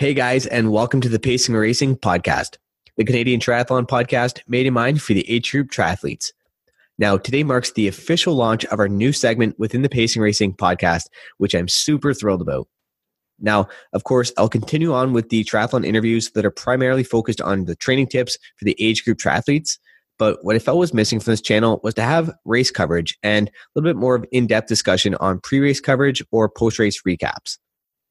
Hey guys, and welcome to the Pacing Racing Podcast, the Canadian Triathlon podcast made in mind for the age group triathletes. Now, today marks the official launch of our new segment within the Pacing Racing podcast, which I'm super thrilled about. Now, of course, I'll continue on with the triathlon interviews that are primarily focused on the training tips for the age group triathletes. But what I felt was missing from this channel was to have race coverage and a little bit more of in depth discussion on pre race coverage or post race recaps.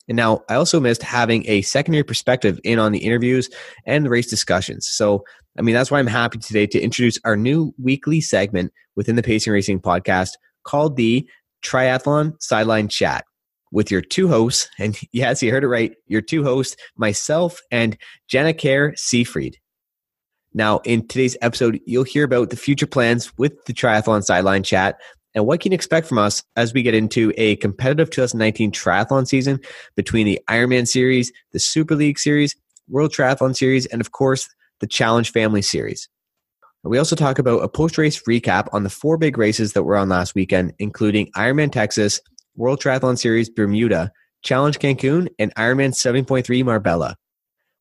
And now I also missed having a secondary perspective in on the interviews and the race discussions. So, I mean, that's why I'm happy today to introduce our new weekly segment within the Pacing Racing podcast called the Triathlon Sideline Chat with your two hosts. And yes, you heard it right. Your two hosts, myself and Jenna Caer Seefried. Now, in today's episode, you'll hear about the future plans with the Triathlon Sideline Chat, and what can you expect from us as we get into a competitive 2019 triathlon season between the Ironman Series, the Super League Series, World Triathlon Series, and of course, the Challenge Family Series. We also talk about a post race recap on the four big races that were on last weekend, including Ironman Texas, World Triathlon Series Bermuda, Challenge Cancun, and Ironman 70.3 Marbella.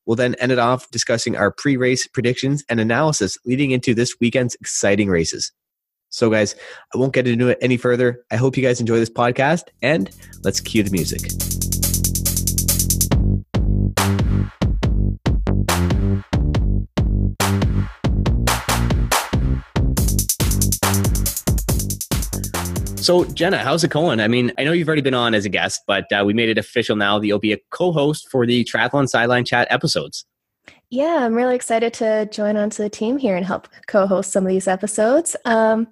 We'll then end it off discussing our pre race predictions and analysis leading into this weekend's exciting races. So, guys, I won't get into it any further. I hope you guys enjoy this podcast, and let's cue the music. So, Jenna, how's it going? I mean, I know you've already been on as a guest, but uh, we made it official now that you'll be a co host for the Triathlon Sideline Chat episodes. Yeah, I'm really excited to join onto the team here and help co-host some of these episodes. Um,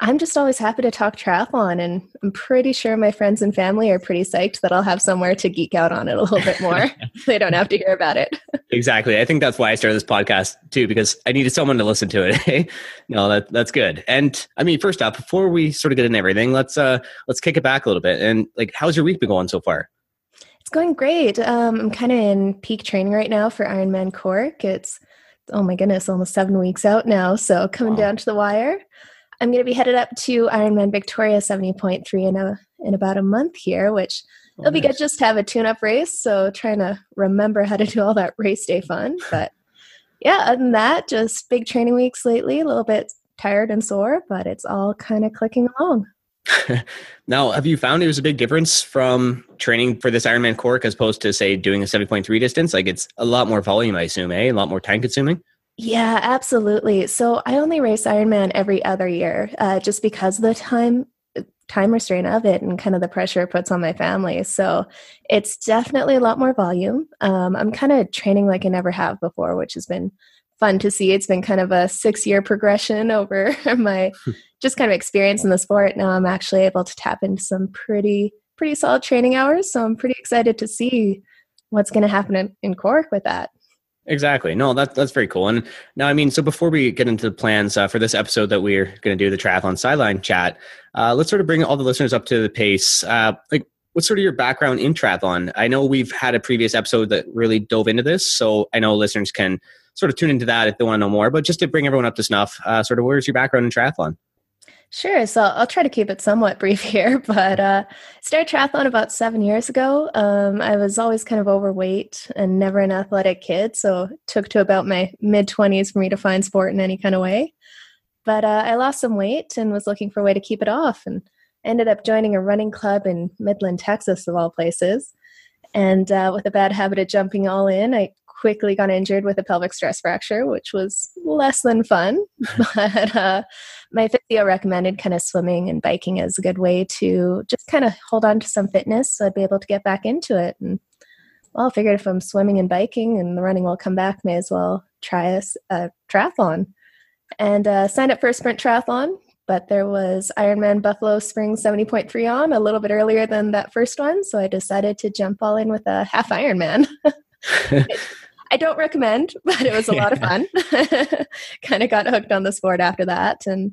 I'm just always happy to talk triathlon, and I'm pretty sure my friends and family are pretty psyched that I'll have somewhere to geek out on it a little bit more. they don't have to hear about it. exactly. I think that's why I started this podcast too, because I needed someone to listen to it. no, that that's good. And I mean, first off, before we sort of get into everything, let's uh let's kick it back a little bit. And like, how's your week been going so far? Going great. Um, I'm kind of in peak training right now for Ironman Cork. It's oh my goodness, almost seven weeks out now. So coming wow. down to the wire. I'm going to be headed up to Ironman Victoria 70.3 in a in about a month here, which oh, it'll nice. be good just to have a tune-up race. So trying to remember how to do all that race day fun. But yeah, other than that, just big training weeks lately. A little bit tired and sore, but it's all kind of clicking along. now, have you found it was a big difference from training for this Ironman Cork as opposed to, say, doing a 70.3 distance? Like it's a lot more volume, I assume, eh? A lot more time consuming? Yeah, absolutely. So I only race Ironman every other year uh, just because of the time time restraint of it and kind of the pressure it puts on my family. So it's definitely a lot more volume. Um, I'm kind of training like I never have before, which has been fun to see. It's been kind of a six year progression over my just kind of experience in the sport, now I'm actually able to tap into some pretty pretty solid training hours. So I'm pretty excited to see what's going to happen in, in Cork with that. Exactly. No, that, that's very cool. And now, I mean, so before we get into the plans uh, for this episode that we're going to do the triathlon sideline chat, uh, let's sort of bring all the listeners up to the pace. Uh, like, what's sort of your background in triathlon? I know we've had a previous episode that really dove into this, so I know listeners can sort of tune into that if they want to know more. But just to bring everyone up to snuff, uh, sort of where's your background in triathlon? Sure. So I'll try to keep it somewhat brief here, but uh, started triathlon about seven years ago. Um, I was always kind of overweight and never an athletic kid, so it took to about my mid twenties for me to find sport in any kind of way. But uh, I lost some weight and was looking for a way to keep it off, and ended up joining a running club in Midland, Texas, of all places. And uh, with a bad habit of jumping all in, I quickly got injured with a pelvic stress fracture, which was less than fun. but uh, my physio recommended kind of swimming and biking as a good way to just kind of hold on to some fitness so I'd be able to get back into it. And well, I figured if I'm swimming and biking and the running will come back, may as well try a, a triathlon. And uh, signed up for a sprint triathlon, but there was Ironman Buffalo Spring 70.3 on a little bit earlier than that first one. So I decided to jump all in with a half Ironman. I don't recommend, but it was a lot of fun. kind of got hooked on the sport after that and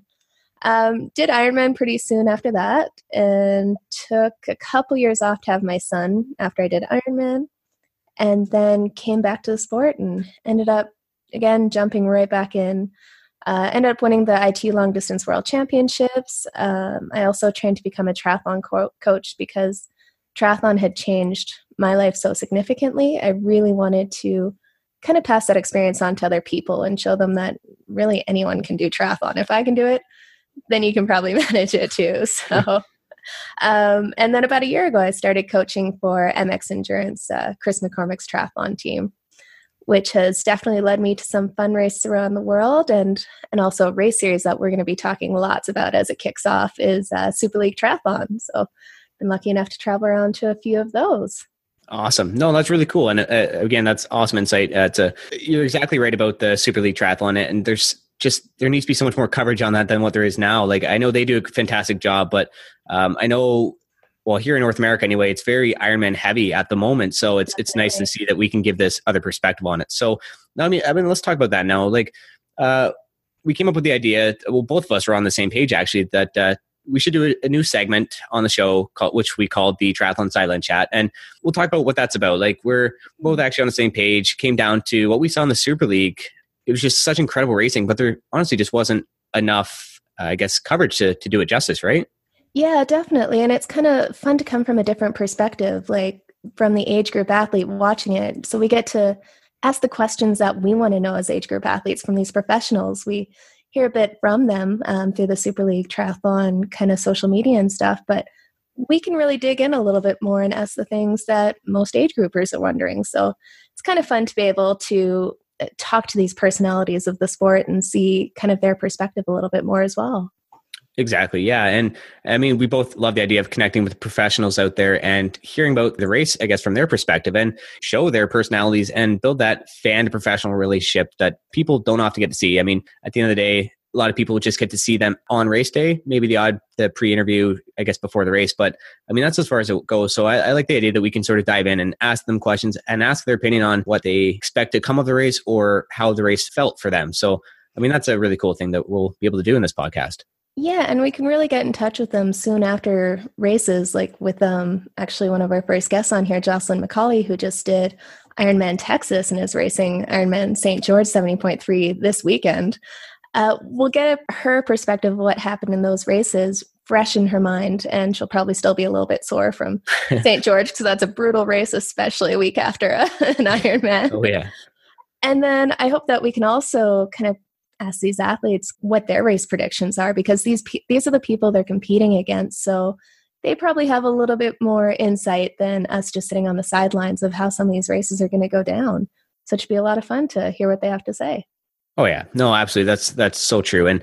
um, did Ironman pretty soon after that and took a couple years off to have my son after I did Ironman and then came back to the sport and ended up again jumping right back in. Uh, ended up winning the IT long distance world championships. Um, I also trained to become a triathlon co- coach because triathlon had changed my life so significantly, I really wanted to kind of pass that experience on to other people and show them that really anyone can do triathlon. If I can do it, then you can probably manage it too. So, um, and then about a year ago, I started coaching for MX Endurance, uh, Chris McCormack's triathlon team, which has definitely led me to some fun races around the world, and and also a race series that we're going to be talking lots about as it kicks off is uh, Super League Triathlon. So, been lucky enough to travel around to a few of those. Awesome. No, that's really cool. And uh, again, that's awesome insight. Uh, to, you're exactly right about the Super League Triathlon, and there's just there needs to be so much more coverage on that than what there is now. Like I know they do a fantastic job, but um, I know well here in North America anyway, it's very Ironman heavy at the moment. So it's it's nice to see that we can give this other perspective on it. So I mean, I mean, let's talk about that now. Like uh, we came up with the idea. Well, both of us were on the same page actually. That uh, we should do a, new segment on the show called, which we called the triathlon sideline chat and we'll talk about what that's about like we're both actually on the same page came down to what we saw in the super league it was just such incredible racing, but there honestly just wasn't enough, uh, I guess, coverage to, to do it justice, right? Yeah, definitely. And it's kind of fun to come from a different perspective, like from the age group athlete watching it. So we get to ask the questions that we want to know as age group athletes from these professionals. We hear a bit from them um, through the Super League triathlon kind of social media and stuff, but we can really dig in a little bit more and ask the things that most age groupers are wondering. So it's kind of fun to be able to talk to these personalities of the sport and see kind of their perspective a little bit more as well. Exactly. Yeah. And I mean, we both love the idea of connecting with professionals out there and hearing about the race, I guess, from their perspective and show their personalities and build that fan to professional relationship that people don't often get to see. I mean, at the end of the day, a lot of people just get to see them on race day, maybe the odd the pre-interview, I guess, before the race. But I mean, that's as far as it goes. So I, I, like the idea that we can sort of dive in and ask them questions and ask their opinion on what they expect to come of the race or how the race felt for them. So I mean, that's a really cool thing that we'll be able to do in this podcast. Yeah, and we can really get in touch with them soon after races, like with um actually one of our first guests on here, Jocelyn McCauley, who just did Ironman Texas and is racing Ironman St. George 70.3 this weekend. Uh, we'll get her perspective of what happened in those races fresh in her mind, and she'll probably still be a little bit sore from St. George because that's a brutal race, especially a week after a, an Ironman. Oh, yeah. And then I hope that we can also kind of ask these athletes what their race predictions are because these these are the people they're competing against. So they probably have a little bit more insight than us just sitting on the sidelines of how some of these races are going to go down. So it should be a lot of fun to hear what they have to say. Oh yeah, no, absolutely. That's that's so true. And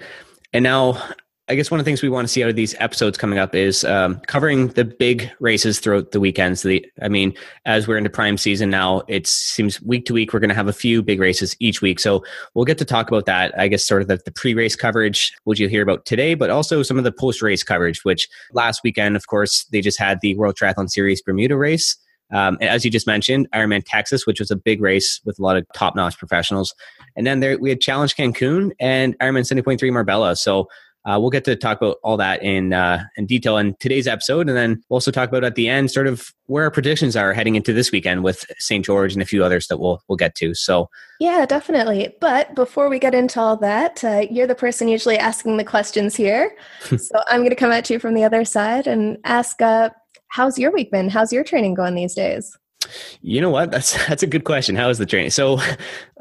and now I guess one of the things we want to see out of these episodes coming up is um, covering the big races throughout the weekends. The, I mean, as we're into prime season now, it seems week to week we're going to have a few big races each week. So we'll get to talk about that. I guess sort of the, the pre-race coverage, which you'll hear about today, but also some of the post-race coverage. Which last weekend, of course, they just had the World Triathlon Series Bermuda race. Um, as you just mentioned, Ironman Texas, which was a big race with a lot of top notch professionals. And then there we had Challenge Cancun and Ironman 70.3 Marbella. So uh, we'll get to talk about all that in uh, in detail in today's episode, and then we'll also talk about at the end sort of where our predictions are heading into this weekend with St. George and a few others that we'll we'll get to. So yeah, definitely. But before we get into all that, uh, you're the person usually asking the questions here, so I'm going to come at you from the other side and ask uh, how's your week been? How's your training going these days? You know what? That's that's a good question. How is the training? So,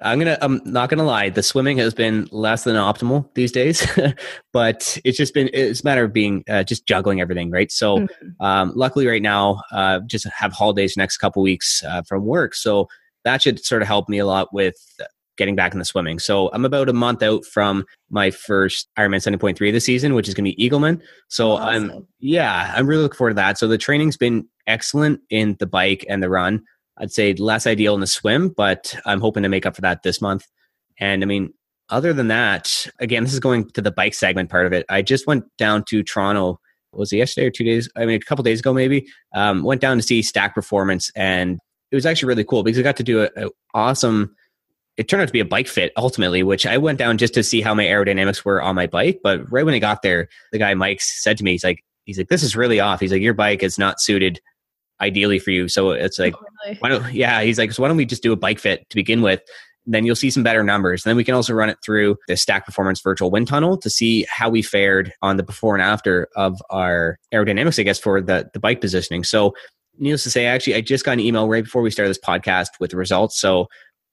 I'm gonna I'm not gonna lie. The swimming has been less than optimal these days, but it's just been it's a matter of being uh, just juggling everything, right? So, mm-hmm. um, luckily, right now, uh, just have holidays next couple weeks uh, from work, so that should sort of help me a lot with getting back in the swimming. So I'm about a month out from my first Ironman 70.3 this season, which is going to be Eagleman. So awesome. I'm, yeah, I'm really looking forward to that. So the training's been excellent in the bike and the run. I'd say less ideal in the swim, but I'm hoping to make up for that this month. And I mean, other than that, again, this is going to the bike segment part of it. I just went down to Toronto. Was it yesterday or two days? I mean, a couple days ago, maybe. Um, went down to see Stack Performance, and it was actually really cool because I got to do an awesome it turned out to be a bike fit ultimately, which I went down just to see how my aerodynamics were on my bike. But right when I got there, the guy Mike said to me, he's like, he's like, this is really off. He's like, your bike is not suited ideally for you. So it's like, oh, really? why don't, yeah, he's like, so why don't we just do a bike fit to begin with? then you'll see some better numbers. And then we can also run it through the Stack Performance Virtual Wind Tunnel to see how we fared on the before and after of our aerodynamics, I guess, for the, the bike positioning. So needless to say, actually, I just got an email right before we started this podcast with the results. So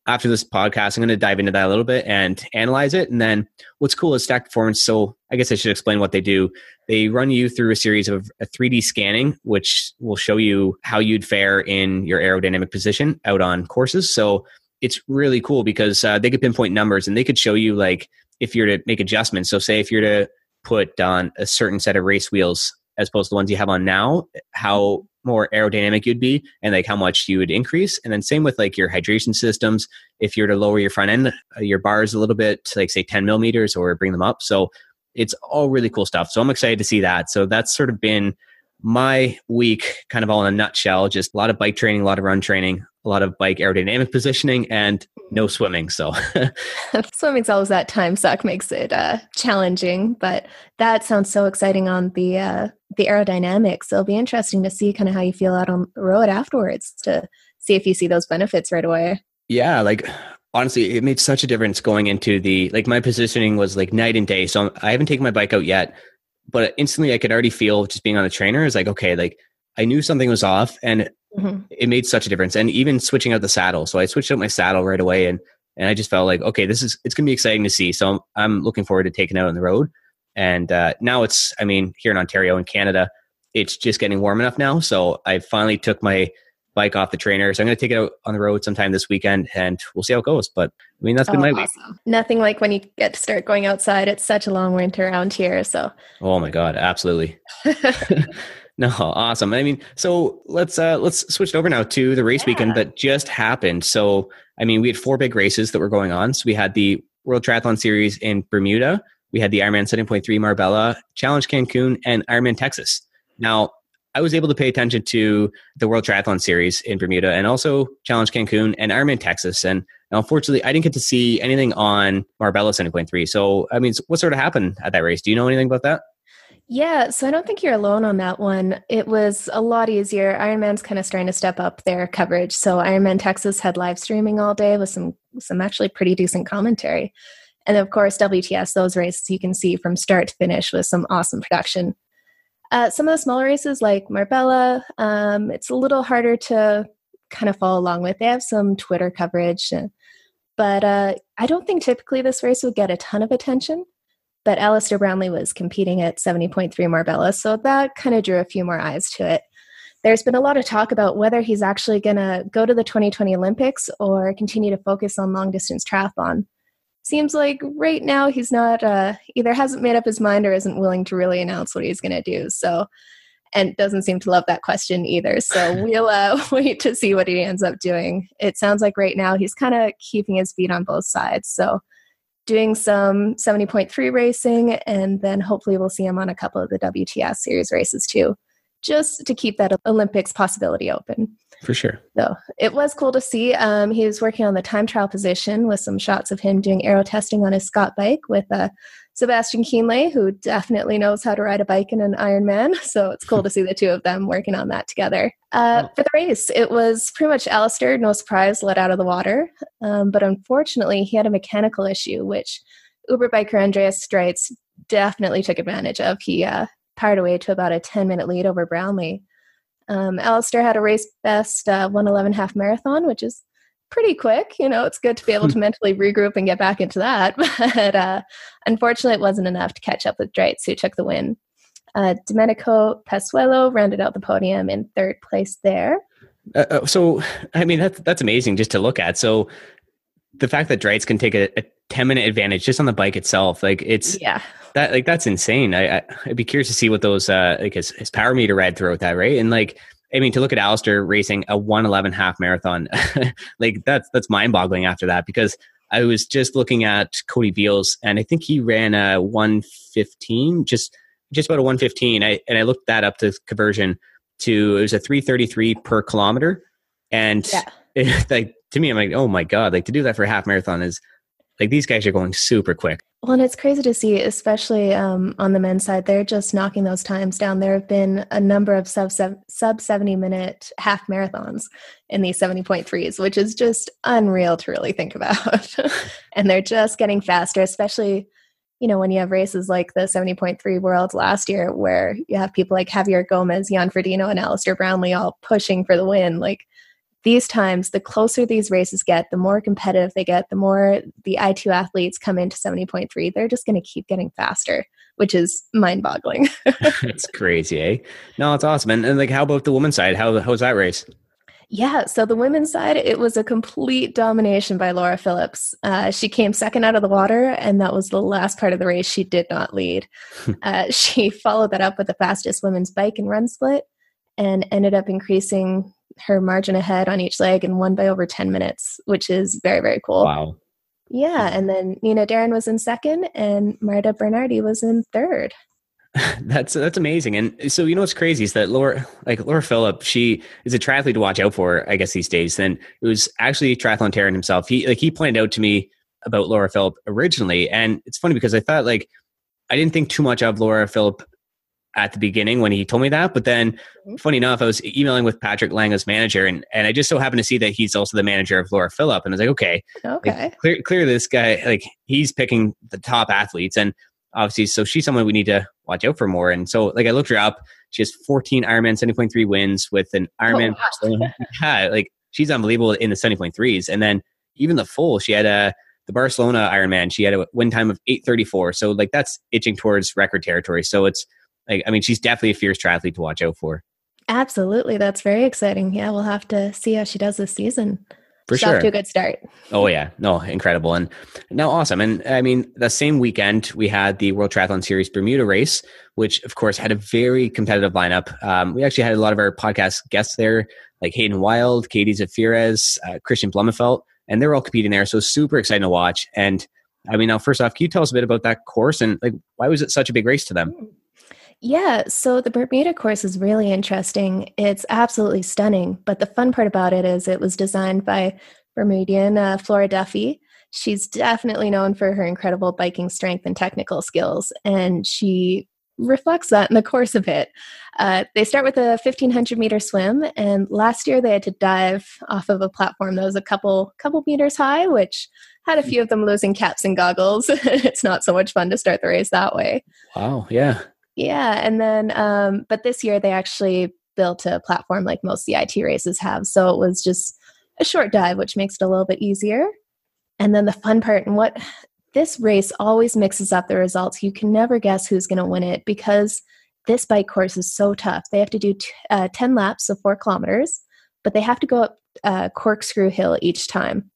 after this podcast, I'm going to dive into that a little bit and analyze it. And then what's cool is Stack Performance. So I guess I should explain what they do. They run you through a series of a 3D scanning, which will show you how you'd fare in your aerodynamic position out on courses. So it's really cool because uh, they could pinpoint numbers and they could show you like if you're to make adjustments. So say if you're to put on a certain set of race wheels as opposed to the ones you have on now, how more aerodynamic you'd be and like how much you would increase. And then same with like your hydration systems. If you're to lower your front end, uh, your bars a little bit, to like say 10 millimeters or bring them up. So it's all really cool stuff. So I'm excited to see that. So that's sort of been my week kind of all in a nutshell just a lot of bike training a lot of run training a lot of bike aerodynamic positioning and no swimming so. Swimming's always that time suck makes it uh, challenging but that sounds so exciting on the uh, the aerodynamics. It'll be interesting to see kind of how you feel out on the road afterwards to see if you see those benefits right away. Yeah like honestly it made such a difference going into the like my positioning was like night and day so i haven't taken my bike out yet but instantly I could already feel just being on the trainer is like, okay, like I knew something was off and mm-hmm. it made such a difference. And even switching out the saddle. So I switched out my saddle right away and, and I just felt like, okay, this is, it's going to be exciting to see. So I'm, I'm looking forward to taking out on the road. And uh, now it's, I mean, here in Ontario and Canada, it's just getting warm enough now. So I finally took my bike off the trainer. So I'm going to take it out on the road sometime this weekend and we'll see how it goes. But I mean, that's been oh, my awesome. week. Nothing like when you get to start going outside. It's such a long winter around here. So, oh my God, absolutely. no, awesome. I mean, so let's, uh, let's switch over now to the race yeah. weekend that just happened. So, I mean, we had four big races that were going on. So we had the World Triathlon Series in Bermuda. We had the Ironman 70.3 Marbella, Challenge Cancun, and Ironman Texas. Now, I was able to pay attention to the World Triathlon Series in Bermuda and also Challenge Cancun and Ironman Texas. And unfortunately, I didn't get to see anything on Marbella 70.3. So, I mean, what sort of happened at that race? Do you know anything about that? Yeah, so I don't think you're alone on that one. It was a lot easier. Ironman's kind of starting to step up their coverage. So Ironman Texas had live streaming all day with some some actually pretty decent commentary. And of course, WTS, those races you can see from start to finish with some awesome production. Uh, some of the smaller races like Marbella, um, it's a little harder to kind of follow along with. They have some Twitter coverage, but uh, I don't think typically this race would get a ton of attention. But Alistair Brownlee was competing at 70.3 Marbella, so that kind of drew a few more eyes to it. There's been a lot of talk about whether he's actually going to go to the 2020 Olympics or continue to focus on long distance triathlon seems like right now he's not uh, either hasn't made up his mind or isn't willing to really announce what he's going to do. So, and doesn't seem to love that question either. So we'll uh, wait to see what he ends up doing. It sounds like right now he's kind of keeping his feet on both sides. So doing some 70.3 racing, and then hopefully we'll see him on a couple of the WTS series races too, just to keep that Olympics possibility open for sure. So it was cool to see. Um, he was working on the time trial position with some shots of him doing aero testing on his Scott bike with uh, Sebastian Kienle, who definitely knows how to ride a bike in an Ironman. So it's cool to see the two of them working on that together. Uh, for the race, it was pretty much Alistair, no surprise, let out of the water. Um, but unfortunately, he had a mechanical issue, which Uber biker Andreas Dreitz definitely took advantage of. He uh, powered away to about a 10 minute lead over Brownlee. Um, Alistair had a race best uh, 111 half marathon, which is pretty quick. You know, it's good to be able to mentally regroup and get back into that. But uh, unfortunately, it wasn't enough to catch up with Dreitz, who took the win. Uh, Domenico Passuello rounded out the podium in third place there. Uh, uh, so, I mean, that's, that's amazing just to look at. So, the fact that Dreitz can take a, a 10 minute advantage just on the bike itself, like it's, yeah, that like that's insane. I, I would be curious to see what those uh like his, his power meter read throughout that, right? And like I mean, to look at Alistair racing a 111 half marathon, like that's that's mind boggling after that because I was just looking at Cody Beals and I think he ran a 115, just just about a 115. I and I looked that up to conversion to it was a 333 per kilometer, and yeah. it, like to me, I'm like, oh my god, like to do that for a half marathon is like these guys are going super quick. Well, and it's crazy to see, especially um, on the men's side, they're just knocking those times down. There have been a number of sub sub seventy minute half marathons in these seventy point threes, which is just unreal to really think about. and they're just getting faster, especially you know, when you have races like the 70.3 World last year, where you have people like Javier Gomez, Jan Frodeno, and Alistair Brownlee all pushing for the win, like these times, the closer these races get, the more competitive they get, the more the ITU athletes come into 70.3, they're just going to keep getting faster, which is mind boggling. it's crazy, eh? No, it's awesome. And, and like, how about the women's side? How, how's that race? Yeah, so the women's side, it was a complete domination by Laura Phillips. Uh, she came second out of the water, and that was the last part of the race she did not lead. uh, she followed that up with the fastest women's bike and run split and ended up increasing her margin ahead on each leg and won by over 10 minutes, which is very, very cool. Wow. Yeah. And then Nina Derron was in second and Marta Bernardi was in third. that's that's amazing. And so you know what's crazy is that Laura like Laura Philipp, she is a triathlete to watch out for, I guess, these days. And it was actually Triathlon Taren himself. He like he pointed out to me about Laura Philipp originally. And it's funny because I thought like I didn't think too much of Laura Philipp at the beginning when he told me that. But then, mm-hmm. funny enough, I was emailing with Patrick Lange's manager, and, and I just so happened to see that he's also the manager of Laura Philipp. And I was like, okay, okay, like, clear, clear this guy, like he's picking the top athletes, and obviously, so she's someone we need to watch out for more. And so, like, I looked her up. She has 14 Ironman 70.3 wins with an Ironman. Oh, wow. yeah, like she's unbelievable in the 70.3s. And then even the full, she had a the Barcelona Ironman. She had a win time of 8:34. So like that's itching towards record territory. So it's like, I mean, she's definitely a fierce triathlete to watch out for. Absolutely. That's very exciting. Yeah, we'll have to see how she does this season. For she's sure. Off to a good start. Oh, yeah. No, incredible. And now, awesome. And I mean, the same weekend, we had the World Triathlon Series Bermuda race, which, of course, had a very competitive lineup. Um, we actually had a lot of our podcast guests there, like Hayden Wilde, Katie Zaferes, uh, Kristian Blummenfelt, and they're all competing there. So, super exciting to watch. And I mean, now, first off, can you tell us a bit about that course and like why was it such a big race to them? Yeah, so the Bermuda course is really interesting. It's absolutely stunning, but the fun part about it is it was designed by Bermudian uh, Flora Duffy. She's definitely known for her incredible biking strength and technical skills, and she reflects that in the course of it. Uh, they start with a 1500 meter swim, and last year they had to dive off of a platform that was a couple couple meters high, which had a few of them losing caps and goggles. it's not so much fun to start the race that way. Wow, yeah. Yeah, and then um, but this year they actually built a platform like most CIT races have, so it was just a short dive, which makes it a little bit easier. And then the fun part and what this race always mixes up the results. You can never guess who's going to win it because this bike course is so tough. They have to do t- uh, 10 laps of four kilometers, but they have to go up uh, Corkscrew Hill each time.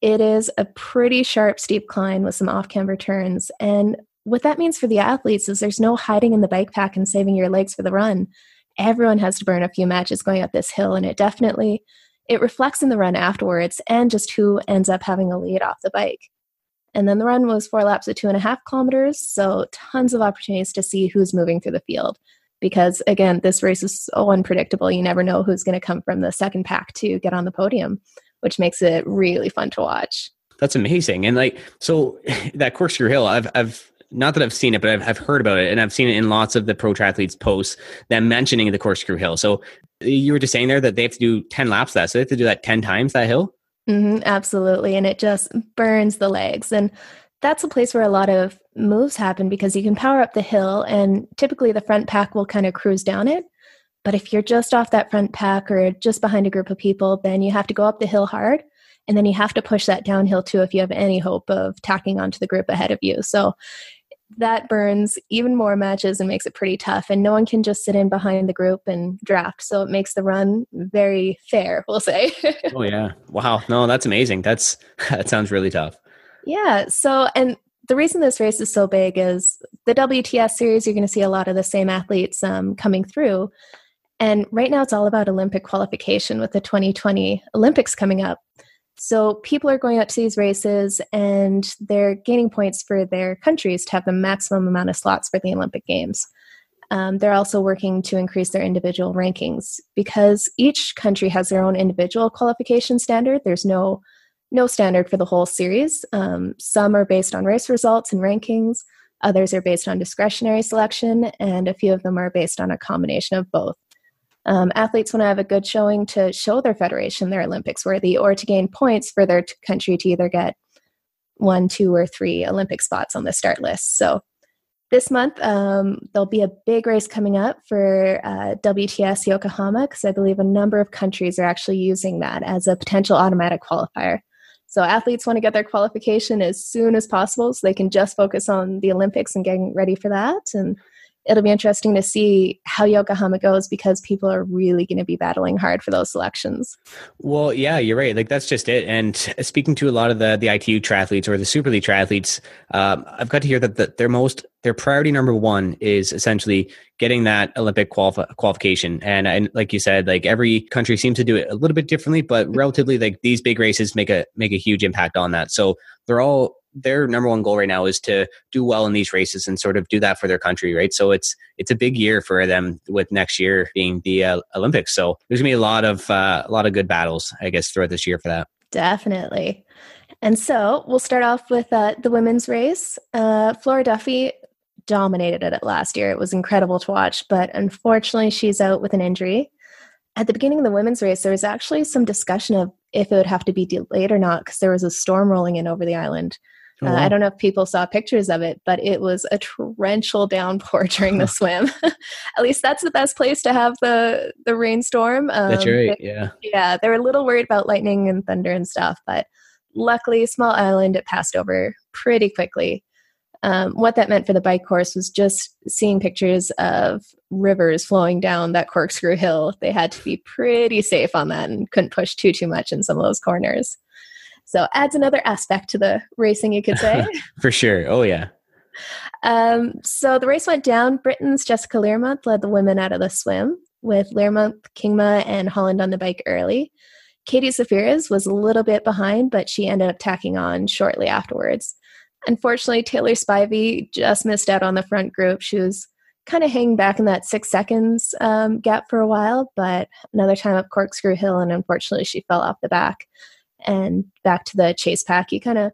It is a pretty sharp, steep climb with some off camber turns. And what that means for the athletes is there's no hiding in the bike pack and saving your legs for the run. Everyone has to burn a few matches going up this hill, and it definitely it reflects in the run afterwards and just who ends up having a lead off the bike. And then the run was four laps of two and a half kilometers, so tons of opportunities to see who's moving through the field. Because again, this race is so unpredictable. You never know who's going to come from the second pack to get on the podium, which makes it really fun to watch. That's amazing. And like, so that corkscrew hill, I've, I've not that I've seen it, but I've, I've heard about it and I've seen it in lots of the pro triathletes posts them mentioning the corkscrew hill. So you were just saying there that they have to do 10 laps that. So they have to do that 10 times that hill? Mm-hmm, absolutely. And it just burns the legs. And that's a place where a lot of moves happen because you can power up the hill and typically the front pack will kind of cruise down it. But if you're just off that front pack or just behind a group of people, then you have to go up the hill hard and then you have to push that downhill too if you have any hope of tacking onto the group ahead of you. So that burns even more matches and makes it pretty tough. And no one can just sit in behind the group and draft. So it makes the run very fair, we'll say. oh yeah. Wow. No, that's amazing. That's that sounds really tough. Yeah. So and the reason this race is so big is the WTS series, you're going to see a lot of the same athletes um, coming through. And right now it's all about Olympic qualification with the 2020 Olympics coming up. So people are going out to these races and they're gaining points for their countries to have the maximum amount of slots for the Olympic Games. Um, they're also working to increase their individual rankings because each country has their own individual qualification standard. There's no no standard for the whole series. Um, some are based on race results and rankings. Others are based on discretionary selection, and a few of them are based on a combination of both. Um, athletes want to have a good showing to show their federation their Olympics worthy or to gain points for their t- country to either get one, two, or three Olympic spots on the start list. So this month, um, there'll be a big race coming up for uh, WTS Yokohama because I believe a number of countries are actually using that as a potential automatic qualifier. So athletes want to get their qualification as soon as possible so they can just focus on the Olympics and getting ready for that. And it'll be interesting to see how Yokohama goes because people are really going to be battling hard for those selections. Well, yeah, you're right. Like that's just it. And speaking to a lot of the the ITU triathletes or the Super League triathletes, um, I've got to hear that the, their most their priority number one is essentially getting that Olympic quali- qualification. And, and like you said, like every country seems to do it a little bit differently, but relatively, like these big races make a make a huge impact on that. So they're all their number one goal right now is to do well in these races and sort of do that for their country, right? So it's it's a big year for them with next year being the uh, Olympics. So there's gonna be a lot of uh, a lot of good battles, I guess, throughout this year for that. Definitely. And so we'll start off with uh, the women's race. Uh, Flora Duffy dominated it last year. It was incredible to watch, but unfortunately, she's out with an injury. At the beginning of the women's race, there was actually some discussion of if it would have to be delayed or not because there was a storm rolling in over the island. Oh, uh, I don't know if people saw pictures of it, but it was a torrential downpour during the swim. At least that's the best place to have the the rainstorm. Um, that's right. Yeah. Yeah, they were a little worried about lightning and thunder and stuff, but luckily, small island, it passed over pretty quickly. Um, what that meant for the bike course was just seeing pictures of rivers flowing down that corkscrew hill. They had to be pretty safe on that and couldn't push too too much in some of those corners. So adds another aspect to the racing, you could say. For sure. Oh yeah. Um, so the race went down. Britain's Jessica Learmonth led the women out of the swim with Learmonth, Kingma, and Holland on the bike early. Katie Zaferes was a little bit behind, but she ended up tacking on shortly afterwards. Unfortunately, Taylor Spivey just missed out on the front group. She was kind of hanging back in that six seconds um, gap for a while, but another time up Corkscrew Hill, and unfortunately, she fell off the back and back to the chase pack. You kind of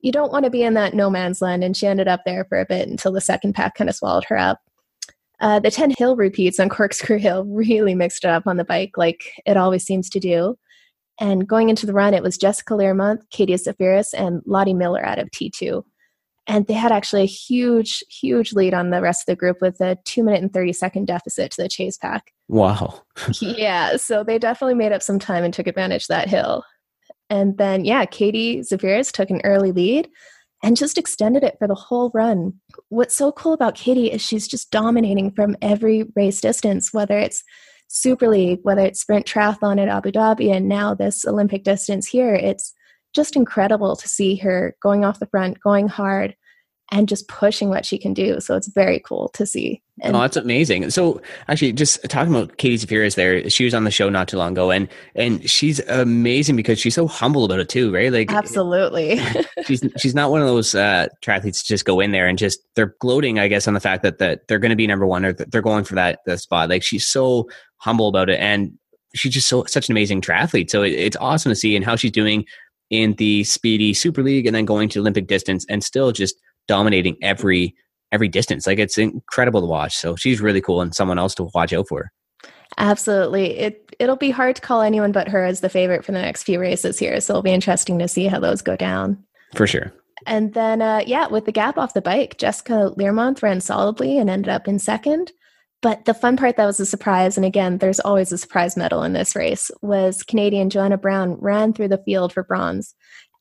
you don't want to be in that no man's land, and she ended up there for a bit until the second pack kind of swallowed her up. Uh, the 10 hill repeats on Corkscrew Hill really mixed it up on the bike, like it always seems to do. And going into the run, it was Jessica Learmonth, Katie Zaferes, and Lottie Miller out of T2. And they had actually a huge, huge lead on the rest of the group with a two minute and 30 second deficit to the chase pack. Wow. yeah. So they definitely made up some time and took advantage of that hill. And then, yeah, Katie Zaferes took an early lead and just extended it for the whole run. What's so cool about Katie is she's just dominating from every race distance, whether it's Super League, whether it's sprint triathlon at Abu Dhabi, and now this Olympic distance here. It's just incredible to see her going off the front, going hard, and just pushing what she can do. So it's very cool to see. And oh, that's amazing. So actually just talking about Katie Zaferes there, she was on the show not too long ago and and she's amazing because she's so humble about it too, right? Like Absolutely. she's she's not one of those uh triathletes to just go in there and just they're gloating, I guess, on the fact that that they're gonna be number one or they're going for that that spot. Like she's so humble about it and she's just so such an amazing triathlete. So it, it's awesome to see and how she's doing in the speedy super league and then going to Olympic distance and still just dominating every every distance. Like it's incredible to watch. So she's really cool and someone else to watch out for. Absolutely. It it'll be hard to call anyone but her as the favorite for the next few races here. So it'll be interesting to see how those go down. For sure. And then uh, yeah, with the gap off the bike, Jessica Learmonth ran solidly and ended up in second. But the fun part that was a surprise, and again, there's always a surprise medal in this race, was Canadian Joanna Brown ran through the field for bronze.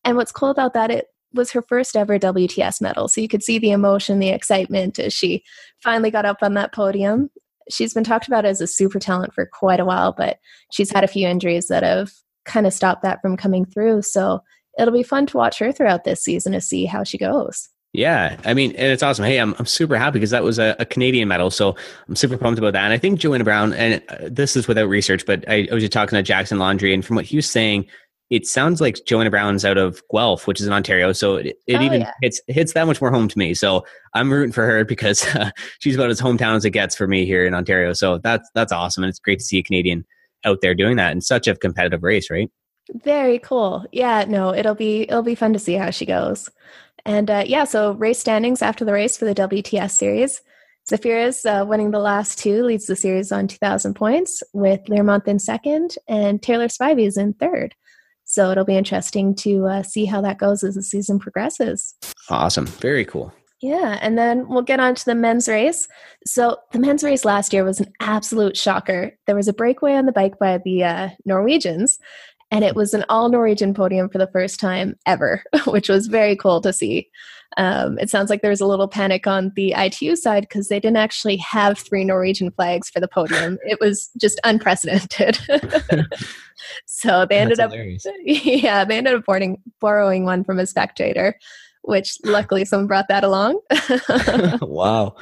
And what's cool about that, it was her first ever WTS medal. So you could see the emotion, the excitement as she finally got up on that podium. She's been talked about as a super talent for quite a while, but she's had a few injuries that have kind of stopped that from coming through. So it'll be fun to watch her throughout this season to see how she goes. Yeah, I mean, and it's awesome. Hey, I'm I'm super happy because that was a, a, Canadian medal, so I'm super pumped about that. And I think Joanna Brown, and uh, this is without research, but I, I was just talking to Jackson Laundry, and from what he was saying, it sounds like Joanna Brown's out of Guelph, which is in Ontario. So it, it oh, even yeah. hits hits that much more home to me. So I'm rooting for her because uh, she's about as hometown as it gets for me here in Ontario. So that's that's awesome, and it's great to see a Canadian out there doing that in such a competitive race, right? Very cool. Yeah, no, it'll be it'll be fun to see how she goes. And uh, yeah, so race standings after the race for the WTS series. Zaferes, uh, winning the last two, leads the series on 2,000 points, with Learmonth in second and Taylor Spivey is in third. So it'll be interesting to uh, see how that goes as the season progresses. Awesome. Very cool. Yeah, and then we'll get on to the men's race. So the men's race last year was an absolute shocker. There was a breakaway on the bike by the uh, Norwegians, and it was an all Norwegian podium for the first time ever, which was very cool to see. Um, it sounds like there was a little panic on the ITU side because they didn't actually have three Norwegian flags for the podium. It was just unprecedented. so they ended up, yeah, they ended up boarding, borrowing one from a spectator which luckily someone brought that along. wow.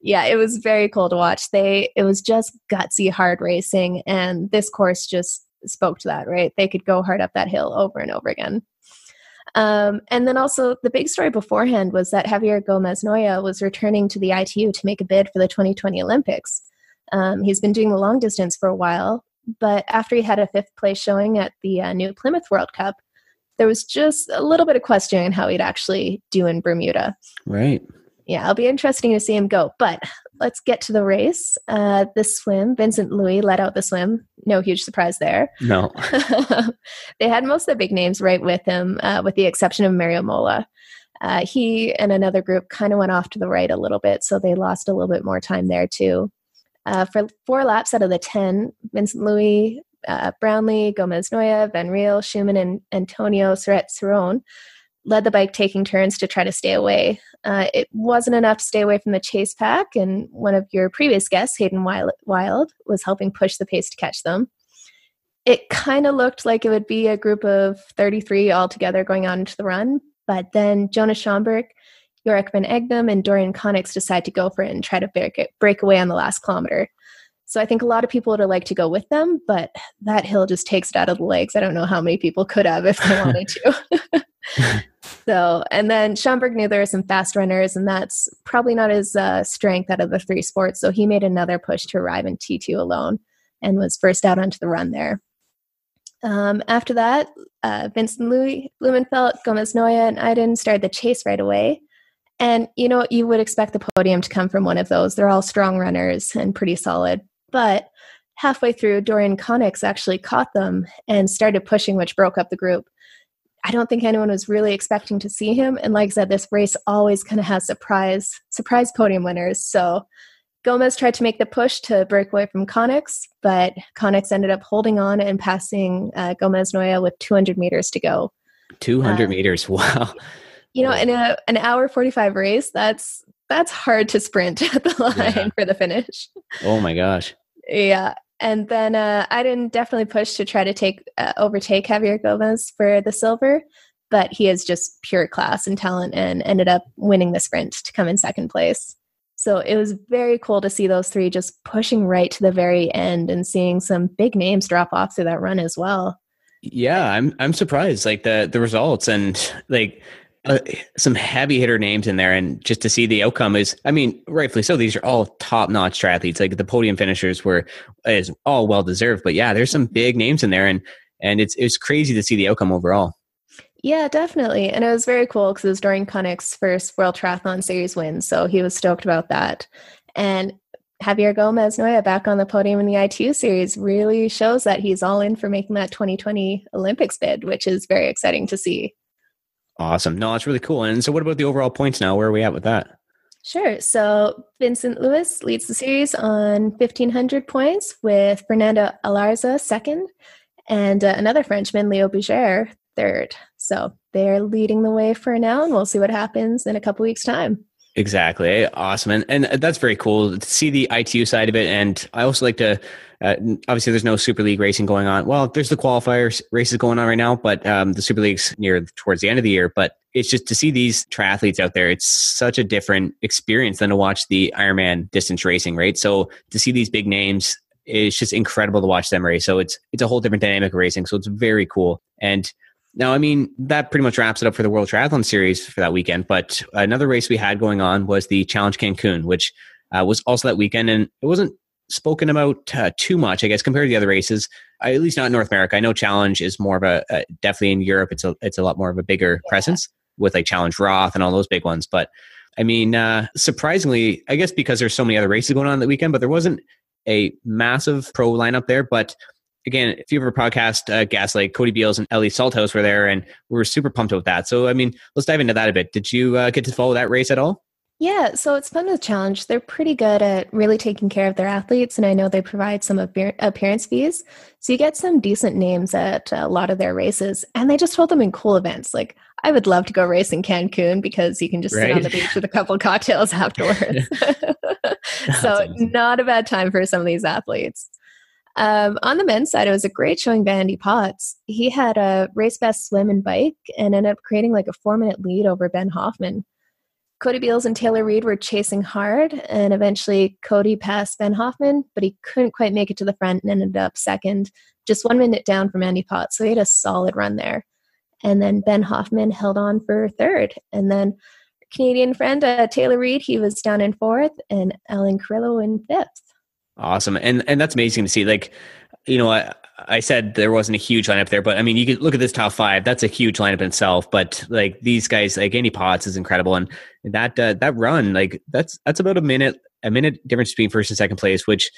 Yeah, it was very cool to watch. They it was just gutsy hard racing and this course just spoke to that, right? They could go hard up that hill over and over again. Um, and then also the big story beforehand was that Javier Gomez Noya was returning to the ITU to make a bid for the 2020 Olympics. Um, he's been doing the long distance for a while, but after he had a fifth place showing at the uh, New Plymouth World Cup, there was just a little bit of questioning how he'd actually do in Bermuda. Right. Yeah, it'll be interesting to see him go. But let's get to the race. Uh, the swim, Vincent Luis led out the swim. No huge surprise there. No. they had most of the big names right with him, uh, with the exception of Mario Mola. Uh, he and another group kind of went off to the right a little bit, so they lost a little bit more time there too. Uh, for four laps out of the 10, Vincent Luis uh, Brownlee, Gomez Noya, Van Riel, Schumann, and Antonio Serrat Seoane led the bike taking turns to try to stay away. Uh, it wasn't enough to stay away from the chase pack, and one of your previous guests, Hayden Wilde, was helping push the pace to catch them. It kind of looked like it would be a group of 33 all together going on into the run, but then Jonas Schomburg, Jorik van Egdam, and Dorian Coninx decide to go for it and try to break, it, break away on the last kilometer. So I think a lot of people would have liked to go with them, but that hill just takes it out of the legs. I don't know how many people could have if they wanted to. so, and then Schomburg knew there were some fast runners, and that's probably not his uh, strength out of the three sports. So he made another push to arrive in T2 alone and was first out onto the run there. Um, after that, uh, Vincent Luis, Blummenfelt, Gomez Noya, and Iden started the chase right away. And you know, you would expect the podium to come from one of those. They're all strong runners and pretty solid. But halfway through, Dorian Coninx actually caught them and started pushing, which broke up the group. I don't think anyone was really expecting to see him. And like I said, this race always kind of has surprise surprise podium winners. So Gomez tried to make the push to break away from Coninx, but Coninx ended up holding on and passing uh, Gomez Noya with 200 meters to go. 200 uh, meters, wow! You know, in a, an hour 45 race, that's that's hard to sprint at the line yeah. for the finish. Oh my gosh! Yeah. And then uh, I didn't definitely push to try to take uh, overtake Javier Gomez for the silver, but he is just pure class and talent and ended up winning the sprint to come in second place. So it was very cool to see those three just pushing right to the very end and seeing some big names drop off through that run as well. Yeah, I'm I'm surprised like the the results and like uh, some heavy hitter names in there, and just to see the outcome is, I mean, rightfully so. These are all top notch triathletes. Like the podium finishers were is all well deserved, but yeah, there's some big names in there, and and it's it's crazy to see the outcome overall. Yeah, definitely, and it was very cool because it was during Coninx's first World Triathlon Series win, so he was stoked about that. And Javier Gomez Noya back on the podium in the ITU series really shows that he's all in for making that 2020 Olympics bid, which is very exciting to see. Awesome. No, that's really cool. And so, what about the overall points now? Where are we at with that? Sure. So, Vincent Luis leads the series on 1,500 points with Fernando Alarza second and uh, another Frenchman, Leo Bergere, third. So, they're leading the way for now, and we'll see what happens in a couple weeks' time. Exactly. Awesome. And, and that's very cool to see the ITU side of it. And I also like to, uh, obviously, there's no Super League racing going on. Well, there's the qualifiers races going on right now, but um, the Super League's near towards the end of the year. But it's just to see these triathletes out there, it's such a different experience than to watch the Ironman distance racing, right? So to see these big names, it's just incredible to watch them race. So it's it's a whole different dynamic of racing. So it's very cool. And now, I mean, that pretty much wraps it up for the World Triathlon Series for that weekend. But another race we had going on was the Challenge Cancun, which uh, was also that weekend. And it wasn't spoken about uh, too much, I guess, compared to the other races, at least not in North America. I know Challenge is more of a, uh, definitely in Europe, it's a, it's a lot more of a bigger yeah. presence with like Challenge Roth and all those big ones. But I mean, uh, surprisingly, I guess because there's so many other races going on that weekend, but there wasn't a massive pro lineup there. But again, a few of our podcast uh, guests like Cody Beals and Ellie Salthouse were there, and we were super pumped with that. So, I mean, let's dive into that a bit. Did you uh, get to follow that race at all? Yeah, so it's fun with challenge. They're pretty good at really taking care of their athletes, and I know they provide some appearance fees. So you get some decent names at a lot of their races, and they just hold them in cool events. Like I would love to go race in Cancun because you can just right. sit on the beach with a couple cocktails afterwards. so awesome. not a bad time for some of these athletes. Um, on the men's side, it was a great showing by Andy Potts. He had a race best swim and bike and ended up creating like a four minute lead over Ben Hoffman. Cody Beals and Taylor Reid were chasing hard, and eventually Cody passed Ben Hoffman, but he couldn't quite make it to the front and ended up second, just one minute down from Andy Potts. So he had a solid run there. And then Ben Hoffman held on for third. And then Canadian friend uh, Taylor Reid, he was down in fourth, and Alan Carrillo in fifth. Awesome, and and that's amazing to see. Like, you know, I, I said there wasn't a huge lineup there, but I mean, you could look at this top five. That's a huge lineup in itself. But like these guys, like Andy Potts is incredible, and that uh, that run, like that's that's about a minute a minute difference between first and second place, which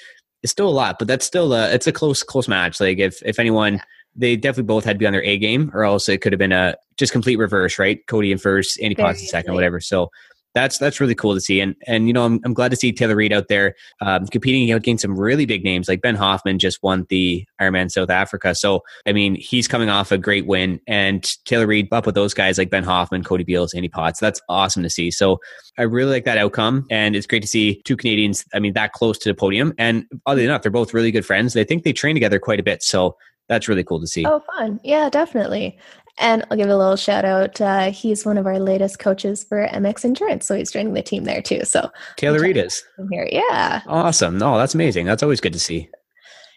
is still a lot, but that's still a it's a close close match. Like if if anyone, they definitely both had to be on their A game, or else it could have been a just complete reverse, right? Cody in first, Andy Potts in second, whatever. So that's that's really cool to see. And and you know, I'm I'm glad to see Taylor Reid out there um, competing against some really big names. Like Ben Hoffman just won the Ironman South Africa, so I mean, he's coming off a great win, and Taylor Reid up with those guys like Ben Hoffman, Cody Beals, Andy Potts. That's awesome to see. So I really like that outcome, and it's great to see two Canadians. I mean, that close to the podium. And oddly enough, they're both really good friends. They think they train together quite a bit. So that's really cool to see. Oh, fun. Yeah, definitely. And I'll give a little shout out. Uh, he's one of our latest coaches for MX Endurance, so he's joining the team there too. So Taylor Reid is here, yeah. Awesome. No, that's amazing. That's always good to see.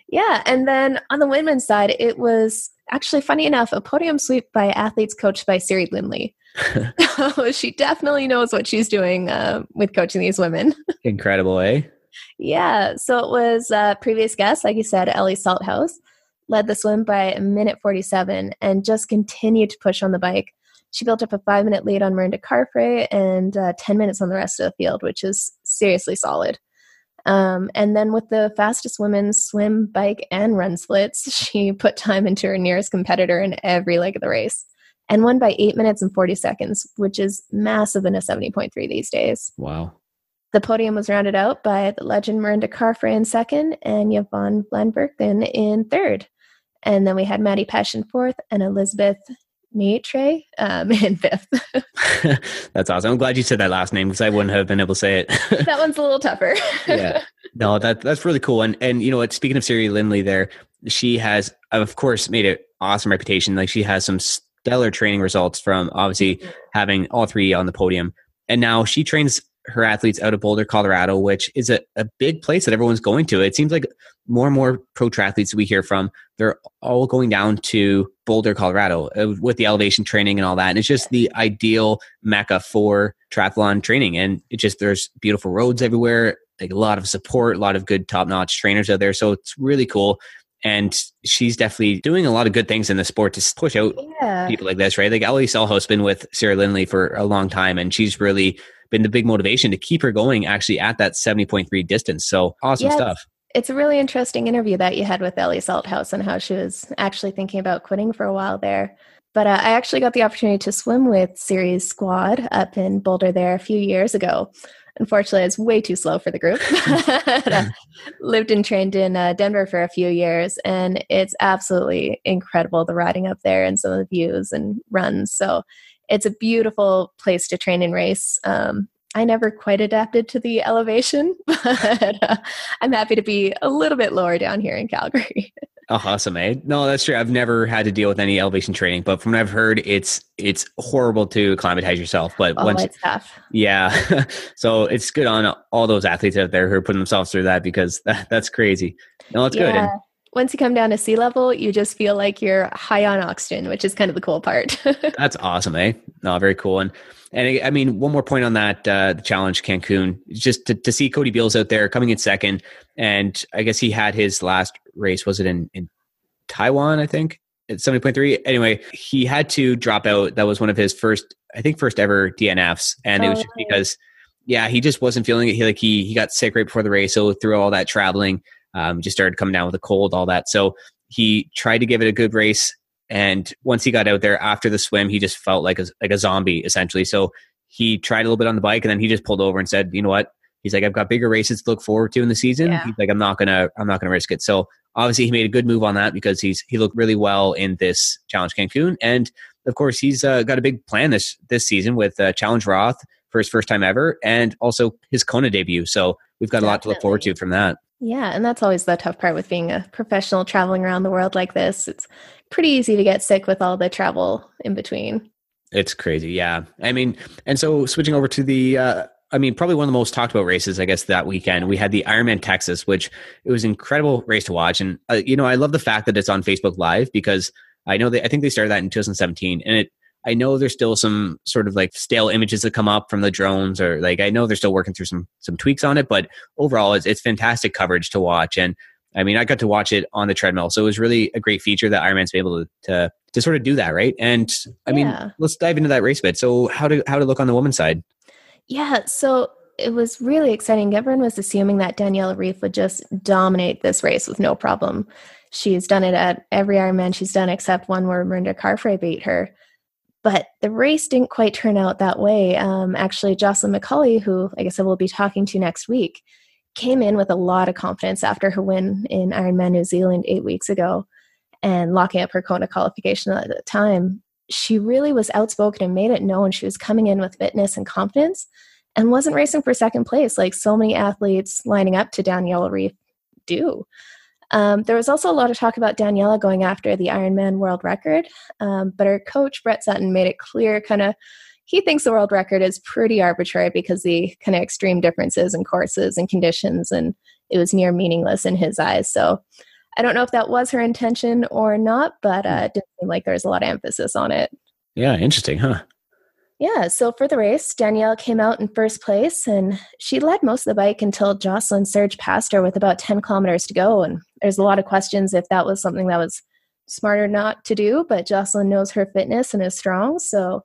Yeah, and then on the women's side, it was actually funny enough a podium sweep by athletes coached by Siri Lindley. she definitely knows what she's doing uh, with coaching these women. Incredible, eh? Yeah. So it was uh, previous guest, like you said, Ellie Salthouse led the swim by a minute 47 and just continued to push on the bike. She built up a five minute lead on Mirinda Carfrae and uh, 10 minutes on the rest of the field, which is seriously solid. Um, and then with the fastest women's swim, bike, and run splits, she put time into her nearest competitor in every leg of the race and won by eight minutes and 40 seconds, which is massive in a 70.3 these days. Wow. The podium was rounded out by the legend Mirinda Carfrae in second and Yvonne van Vlerken in third. And then we had Maddie in fourth and Elizabeth Maitre um, in fifth. That's awesome. I'm glad you said that last name because I wouldn't have been able to say it. that one's a little tougher. yeah. No, that that's really cool. And and you know what? Speaking of Siri Lindley, there, she has of course made an awesome reputation. Like she has some stellar training results from obviously mm-hmm. having all three on the podium. And now she trains her athletes out of Boulder, Colorado, which is a, a big place that everyone's going to. It seems like more and more pro triathletes we hear from, they're all going down to Boulder, Colorado uh, with the elevation training and all that. And it's just the ideal mecca for triathlon training. And it just, there's beautiful roads everywhere, like a lot of support, a lot of good top notch trainers out there. So it's really cool. And she's definitely doing a lot of good things in the sport to push out yeah. people like this, right? Like Ellie Salthouse been with Siri Lindley for a long time, and she's really been the big motivation to keep her going actually at that 70.3 distance. So awesome stuff. It's, a really interesting interview that you had with Ellie Salthouse and how she was actually thinking about quitting for a while there. But uh, I actually got the opportunity to swim with Siri's Squad up in Boulder there a few years ago. Unfortunately, it's way too slow for the group. Uh, lived and trained in uh, Denver for a few years, and it's absolutely incredible the riding up there and some of the views and runs. So it's a beautiful place to train and race. Um, I never quite adapted to the elevation, but uh, I'm happy to be a little bit lower down here in Calgary. oh, awesome, eh? No, that's true. I've never had to deal with any elevation training, but from what I've heard, it's it's horrible to acclimatize yourself. But oh, once, it's tough. Yeah, so it's good on all those athletes out there who are putting themselves through that because that, that's crazy. No, it's yeah. good. And once you come down to sea level, you just feel like you're high on oxygen, which is kind of the cool part. That's awesome, eh? No, very cool. And and I mean, one more point on that uh, the challenge Cancun, just to, to see Cody Beals out there coming in second, and I guess he had his last race. Was it in in Taiwan? I think at seventy point three. Anyway, he had to drop out. That was one of his first, I think, first ever DNFs, and oh, it was just because, yeah, he just wasn't feeling it. He like he he got sick right before the race, so through all that traveling um, just started coming down with a cold, all that. So he tried to give it a good race. And once he got out there after the swim, he just felt like a, like a zombie essentially. So he tried a little bit on the bike and then he just pulled over and said, you know what? He's like, I've got bigger races to look forward to in the season. Yeah. He's like, I'm not gonna, I'm not gonna risk it. So obviously he made a good move on that because he's he looked really well in this Challenge Cancun, and of course he's uh, got a big plan this this season with uh, Challenge Roth for his first time ever, and also his Kona debut. So we've got Definitely. a lot to look forward to from that. Yeah, and that's always the tough part with being a professional traveling around the world like this. It's pretty easy to get sick with all the travel in between. It's crazy, yeah. I mean, and so switching over to the uh, I mean, probably one of the most talked about races, I guess, that weekend. We had the Ironman Texas, which it was an incredible race to watch. And, uh, you know, I love the fact that it's on Facebook Live because I know they, I think they started that in 2017. And it, I know there's still some sort of like stale images that come up from the drones or like, I know they're still working through some, some tweaks on it, but overall it's, it's fantastic coverage to watch. And I mean, I got to watch it on the treadmill. So it was really a great feature that Ironman's been able to, to, to sort of do that. Right. And I yeah. mean, let's dive into that race a bit. So how to, how to look on the women's side? Yeah, so it was really exciting. Everyone was assuming that Danielle Ryf would just dominate this race with no problem. She's done it at every Ironman she's done except one where Mirinda Carfrae beat her. But the race didn't quite turn out that way. Um, actually, Jocelyn McCauley, who I guess I will be talking to next week, came in with a lot of confidence after her win in Ironman New Zealand eight weeks ago and locking up her Kona qualification at the time she really was outspoken and made it known she was coming in with fitness and confidence and wasn't racing for second place like so many athletes lining up to Daniela Ryf do. Um, there was also a lot of talk about Daniela going after the Ironman world record, um, but her coach Brett Sutton made it clear kind of he thinks the world record is pretty arbitrary because the kind of extreme differences in courses and conditions, and it was near meaningless in his eyes. So I don't know if that was her intention or not, but uh, it didn't seem like there was a lot of emphasis on it. Yeah, interesting, huh? Yeah, so for the race, Danielle came out in first place and she led most of the bike until Jocelyn surged past her with about 10 kilometers to go. And there's a lot of questions if that was something that was smarter not to do, but Jocelyn knows her fitness and is strong. So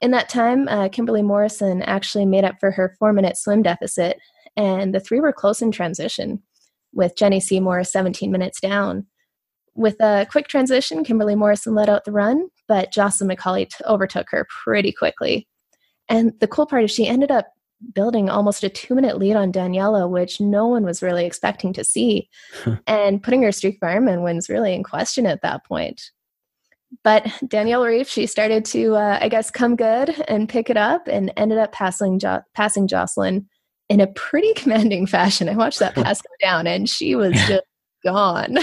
in that time, uh, Kimberly Morrison actually made up for her four minute swim deficit, and the three were close in transition with Jenny Seymour 17 minutes down. With a quick transition, Kimberly Morrison led out the run, but Jocelyn McCauley t- overtook her pretty quickly. And the cool part is she ended up building almost a two minute lead on Daniela, which no one was really expecting to see, and putting her streak Ironman wins really in question at that point. But Danielle Ryf, she started to, uh, I guess, come good and pick it up and ended up passing, jo- passing Jocelyn in a pretty commanding fashion. I watched that pass go down, and she was just gone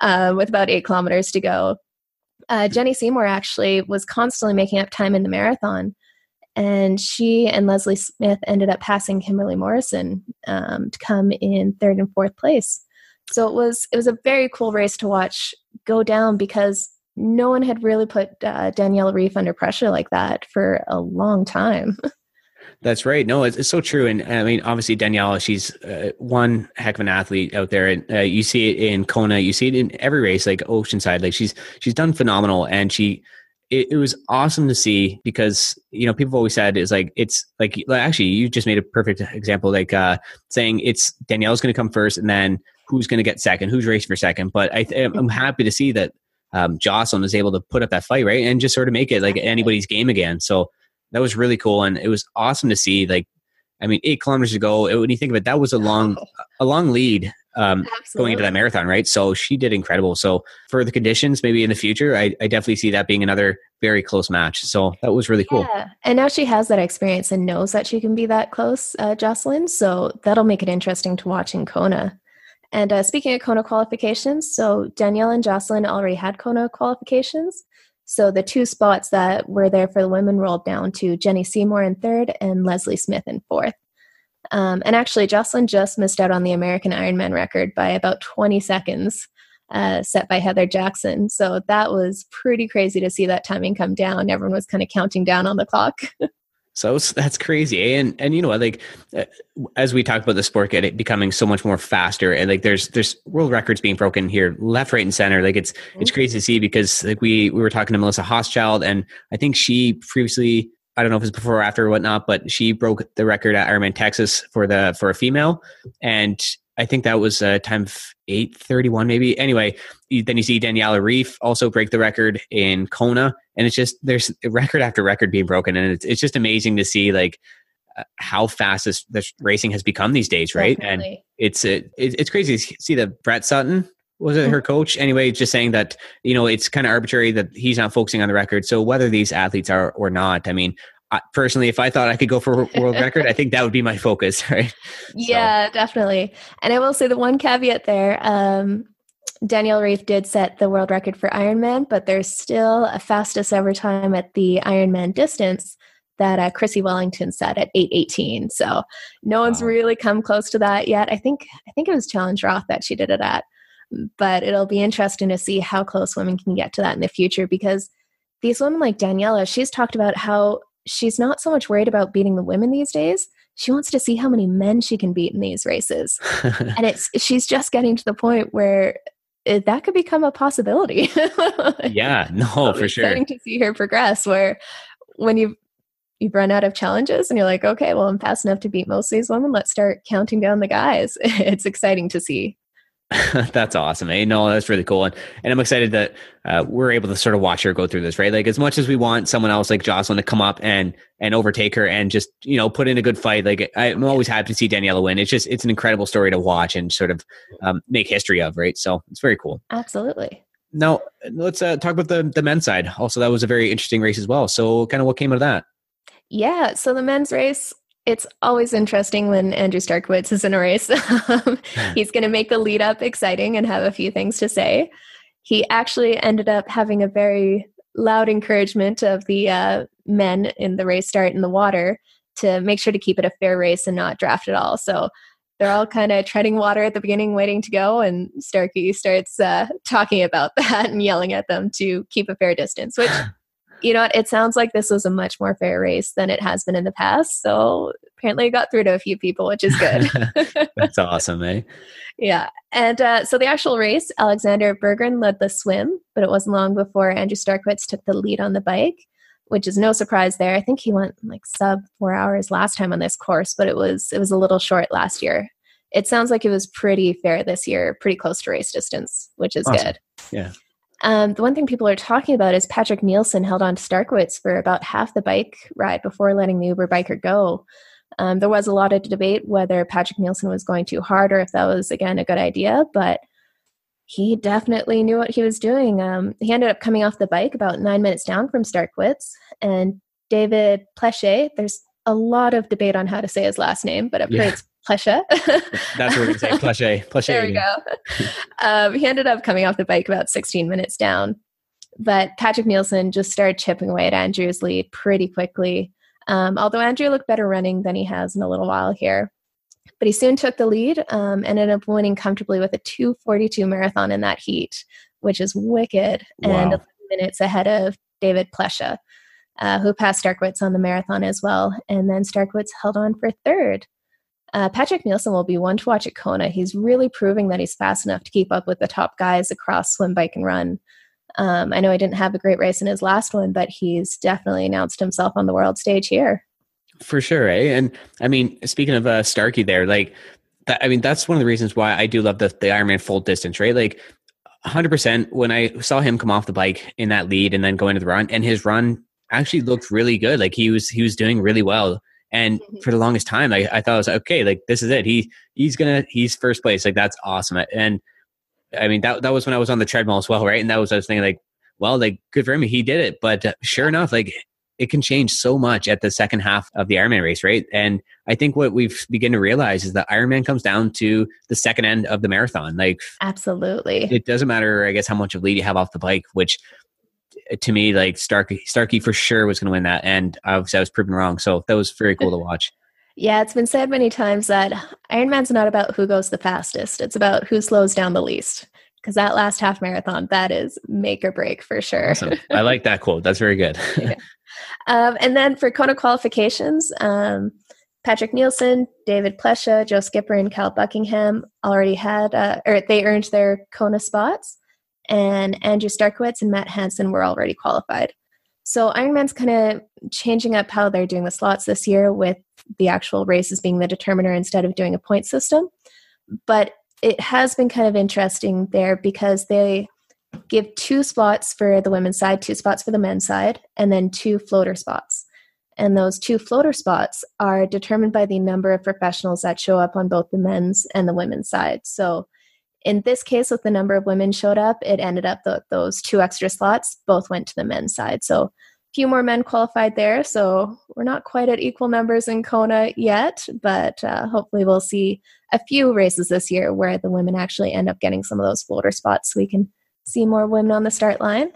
uh, with about eight kilometers to go. Uh, Jenny Seymour actually was constantly making up time in the marathon, and she and Leslie Smith ended up passing Kimberly Morrison um, to come in third and fourth place. So it was it was a very cool race to watch go down because no one had really put uh, Danielle Ryf under pressure like that for a long time. That's right. No, it's, it's so true. And I mean, obviously, Daniela, she's uh, one heck of an athlete out there. And uh, you see it in Kona, you see it in every race, like Oceanside. Like she's she's done phenomenal, and she it, it, was awesome to see because you know people always said is like it's like actually you just made a perfect example like uh saying it's Danielle's going to come first and then who's going to get second who's racing for second but I I'm happy to see that um Jocelyn able to put up that fight right and just sort of make it like anybody's game again so that was really cool and it was awesome to see like i mean eight kilometers to go when you think of it that was a long a long lead um, going into that marathon right? So she did incredible. So for the conditions maybe in the future I, I definitely see that being another very close match. So that was really cool. Yeah. and now she has that experience and knows that she can be that close uh, jocelyn so that'll make it interesting to watch in kona. And uh, speaking of Kona qualifications, so Danielle and Jocelyn already had Kona qualifications. So the two spots that were there for the women rolled down to Jenny Seymour in third and Leslie Smith in fourth. Um, and actually, Jocelyn just missed out on the American Ironman record by about 20 seconds, uh, set by Heather Jackson. So that was pretty crazy to see that timing come down. Everyone was kind of counting down on the clock. So that's crazy, and and you know, like uh, as we talked about the sport getting becoming so much more faster, and like there's there's world records being broken here, left, right, and center. Like it's mm-hmm. it's crazy to see because like we we were talking to Melissa Hauschildt, and I think she previously I don't know if it's before or after or whatnot, but she broke the record at Ironman Texas for the for a female, and I think that was a time of 831 maybe. Anyway, then you see Daniela Ryf also break the record in Kona. And it's just, there's record after record being broken. And it's, it's just amazing to see like uh, how fast this, this racing has become these days, right? Definitely. And it's, uh, it, it's crazy to see that Brett Sutton, was it her mm-hmm. coach anyway just saying that you know it's kind of arbitrary that he's not focusing on the record so whether these athletes are or not i mean I, personally, if I thought I could go for world record, I think that would be my focus, right? Yeah, so. definitely. And I will say the one caveat there. Um, Danielle Ryf did set the world record for Ironman, but there's still a fastest ever time at the Ironman distance that uh, Chrissie Wellington set at 8:18. So no one's wow. really come close to that yet. I think I think it was Challenge Roth that she did it at, but it'll be interesting to see how close women can get to that in the future because these women like Daniela, she's talked about how she's not so much worried about beating the women these days. She wants to see how many men she can beat in these races. and it's she's just getting to the point where it, that could become a possibility. yeah, no, for sure. Exciting to see her progress. Where when you you've run out of challenges and you're like, okay, well, I'm fast enough to beat most of these women. Let's start counting down the guys. It's exciting to see. that's awesome. Eh? No, that's really cool. And, and I'm excited that uh, we're able to sort of watch her go through this, right? Like as much as we want someone else like Jocelyn to come up and, and overtake her and just, you know, put in a good fight. Like I'm always happy to see Daniela win. It's just, it's an incredible story to watch and sort of um, make history of, right? So it's very cool. Absolutely. Now let's uh, talk about the, the men's side. Also, that was a very interesting race as well. So kind of what came out of that? Yeah. So the men's race, it's always interesting when Andrew Starykowicz is in a race. Um, he's going to make the lead up exciting and have a few things to say. He actually ended up having a very loud encouragement of the uh, men in the race start in the water to make sure to keep it a fair race and not draft at all. So they're all kind of treading water at the beginning, waiting to go. And Starkey starts uh, talking about that and yelling at them to keep a fair distance, which you know what? It sounds like this was a much more fair race than it has been in the past. So apparently, I got through to a few people, which is good. That's awesome, eh? Yeah. And uh, so the actual race, Alexander Berggren led the swim, but it wasn't long before Andrew Starykowicz took the lead on the bike, which is no surprise there. I think he went like sub four hours last time on this course, but it was it was a little short last year. It sounds like it was pretty fair this year, pretty close to race distance, which is awesome. good. Yeah. Um, the one thing people are talking about is Patrik Nilsson held on to Starykowicz for about half the bike ride before letting the Uber biker go. Um, there was a lot of debate whether Patrik Nilsson was going too hard or if that was, again, a good idea, but he definitely knew what he was doing. Um, he ended up coming off the bike about nine minutes down from Starykowicz, and David Pleche, there's a lot of debate on how to say his last name, but I've yeah. it's Plesha. That's what we're going to say. Plesha. Plesha. There we go. Um, he ended up coming off the bike about 16 minutes down. But Patrik Nilsson just started chipping away at Andrew's lead pretty quickly. Um, although Andrew looked better running than he has in a little while here. But he soon took the lead um, and ended up winning comfortably with a 242 marathon in that heat, which is wicked. Wow. And 11 minutes ahead of David Plesha, uh, who passed Starykowicz on the marathon as well. And then Starykowicz held on for third. Uh, Patrik Nilsson will be one to watch at Kona. He's really proving that he's fast enough to keep up with the top guys across swim, bike, and run. Um, I know he didn't have a great race in his last one, but he's definitely announced himself on the world stage here. For sure, eh? And I mean, speaking of uh, Starkey, there, like, that, I mean, that's one of the reasons why I do love the the Ironman full distance, right? Like, 100% when I saw him come off the bike in that lead and then go into the run, and his run actually looked really good. Like he was he was doing really well. And mm-hmm. for the longest time, I, I thought I was like, okay, like this is it. He he's gonna he's first place. Like that's awesome. And I mean that that was when I was on the treadmill as well, right? And that was I was thinking like, well, like good for him, he did it. But uh, sure enough, like it can change so much at the second half of the Ironman race, right? And I think what we've begun to realize is that Ironman comes down to the second end of the marathon. Like absolutely, it doesn't matter, I guess, how much of lead you have off the bike, which to me, like Starkey, Starkey for sure was going to win that, and obviously I was proven wrong. So that was very cool to watch. Yeah, it's been said many times that Ironman's not about who goes the fastest; it's about who slows down the least. Because that last half marathon, that is make or break for sure. Awesome. I like that quote. That's very good. yeah. um, and then for Kona qualifications, um, Patrik Nilsson, David Plesha, Joe Skipper, and Cal Buckingham already had, uh, or they earned their Kona spots and Andrew Starykowicz and Matt Hanson were already qualified. So Ironman's kind of changing up how they're doing the slots this year with the actual races being the determiner instead of doing a point system. but it has been kind of interesting there because they give two spots for the women's side, two spots for the men's side, and then two floater spots. And those two floater spots are determined by the number of professionals that show up on both the men's and the women's side. So in this case, with the number of women showed up, it ended up that those two extra slots both went to the men's side. So a few more men qualified there. So we're not quite at equal numbers in Kona yet, but uh, hopefully we'll see a few races this year where the women actually end up getting some of those floater spots so we can see more women on the start line.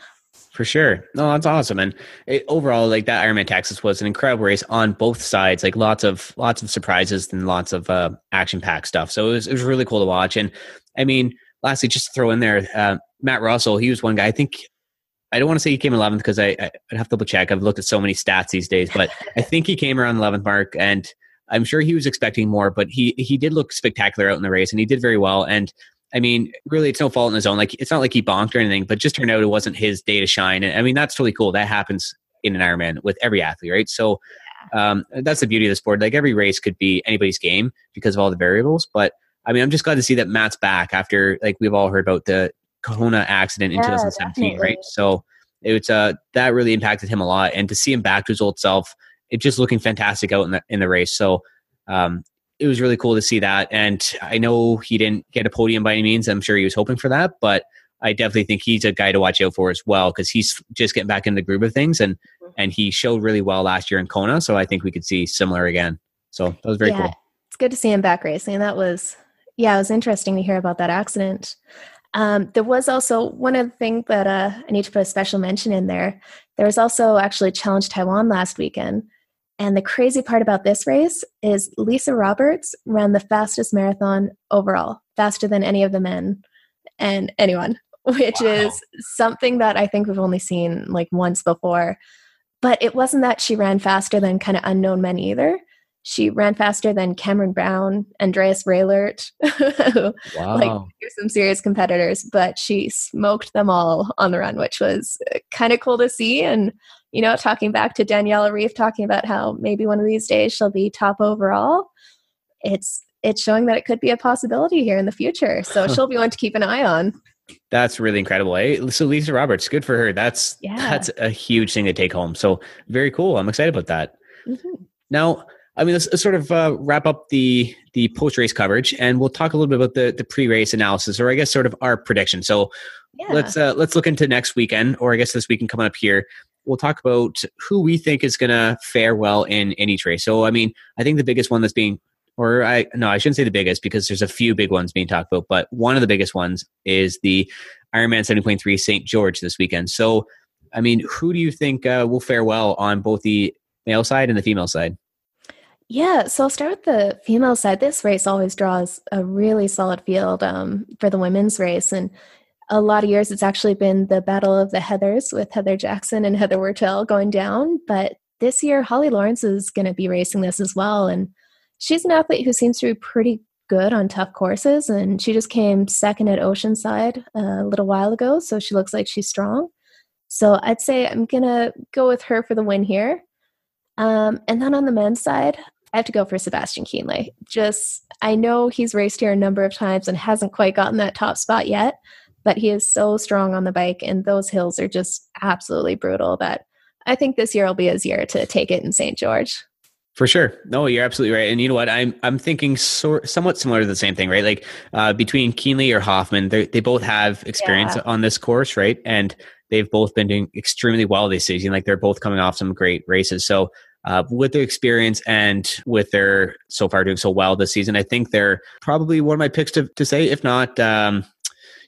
For sure. No, that's awesome. And it, overall, like that Ironman Texas was an incredible race on both sides. Like lots of lots of surprises and lots of uh, action packed stuff. So it was it was really cool to watch. And I mean, lastly, just to throw in there, uh, Matt Russell. He was one guy. I think I don't want to say he came 11th because I, I would have to double check. I've looked at so many stats these days, but I think he came around the 11th mark, and I'm sure he was expecting more. But he he did look spectacular out in the race, and he did very well. And I mean, really, it's no fault in his own. Like, it's not like he bonked or anything, but just turned out it wasn't his day to shine. And I mean, that's really cool. That happens in an Ironman with every athlete, right? So um, that's the beauty of the sport. Like, every race could be anybody's game because of all the variables. But I mean, I'm just glad to see that Matt's back after, like, we've all heard about the Kona accident in yeah, 2017, definitely. right? So it's uh that really impacted him a lot, and to see him back to his old self, it just looking fantastic out in the in the race. So um, it was really cool to see that. And I know he didn't get a podium by any means. I'm sure he was hoping for that, but I definitely think he's a guy to watch out for as well because he's just getting back in the groove of things and mm-hmm. and he showed really well last year in Kona. So I think we could see similar again. So that was very yeah, cool. It's good to see him back racing. That was yeah, it was interesting to hear about that accident. Um, there was also one other thing that uh, I need to put a special mention in there. There was also actually Challenge Taiwan last weekend, and the crazy part about this race is Lisa Roberts ran the fastest marathon overall, faster than any of the men and anyone, which wow. is something that I think we've only seen like once before. But it wasn't that she ran faster than kind of unknown men either. She ran faster than Cameron Brown, Andreas Raelert. wow. like some serious competitors, but she smoked them all on the run, which was kind of cool to see. And you know, talking back to Daniela Ryf talking about how maybe one of these days she'll be top overall. It's it's showing that it could be a possibility here in the future. So she'll be one to keep an eye on. That's really incredible. Eh? So Lisa Roberts, good for her. That's yeah. that's a huge thing to take home. So very cool. I'm excited about that. Mm-hmm. Now, I mean, let's, let's sort of uh, wrap up the the post race coverage, and we'll talk a little bit about the the pre race analysis, or I guess sort of our prediction. So yeah. let's uh, let's look into next weekend, or I guess this weekend coming up here we'll talk about who we think is going to fare well in, in each race. So, I mean, I think the biggest one that's being, or I, no, I shouldn't say the biggest because there's a few big ones being talked about, but one of the biggest ones is the Ironman 70.3 St. George this weekend. So, I mean, who do you think uh, will fare well on both the male side and the female side? Yeah, so I'll start with the female side. This race always draws a really solid field um, for the women's race. And a lot of years it's actually been the battle of the heathers with heather jackson and heather Wurtele going down but this year holly lawrence is going to be racing this as well and she's an athlete who seems to be pretty good on tough courses and she just came second at oceanside a little while ago so she looks like she's strong so i'd say i'm going to go with her for the win here um, and then on the men's side I have to go for Sebastian Kienle. Just, I know he's raced here a number of times and hasn't quite gotten that top spot yet, but he is so strong on the bike and those hills are just absolutely brutal that I think this year will be his year to take it in St. George. For sure. No, you're absolutely right. And you know what? I'm I'm thinking so, somewhat similar to the same thing, right? Like uh, between Kienle or Hoffman, they they both have experience yeah. on this course, right? And they've both been doing extremely well this season. Like they're both coming off some great races. So uh, with their experience and with their so far doing so well this season, I think they're probably one of my picks to, to say, if not um,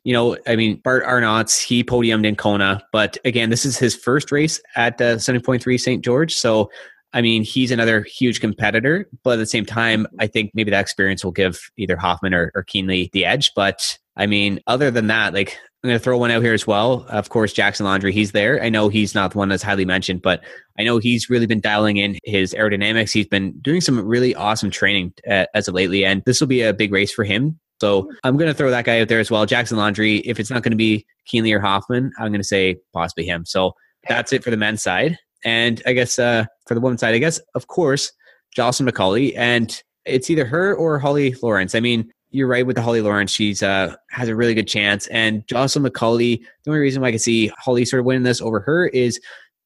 you know, I mean, Bart Aernouts, he podiumed in Kona, but again, this is his first race at uh, 70.3 St. George. So, I mean, he's another huge competitor, but at the same time, I think maybe that experience will give either Hoffman or, or Kienle the edge. But I mean, other than that, like, I'm going to throw one out here as well. Of course, Jackson Laundry, he's there. I know he's not the one that's highly mentioned, but I know he's really been dialing in his aerodynamics. He's been doing some really awesome training uh, as of lately, and this will be a big race for him. So I'm going to throw that guy out there as well. Jackson Laundry. If it's not going to be Kienle or Hoffman, I'm going to say possibly him. So that's it for the men's side. And I guess uh, for the women's side, I guess, of course, Jocelyn McCauley. And it's either her or Holly Lawrence. I mean, you're right with the Holly Lawrence. She's uh has a really good chance. And Jocelyn McCauley, the only reason why I can see Holly sort of winning this over her is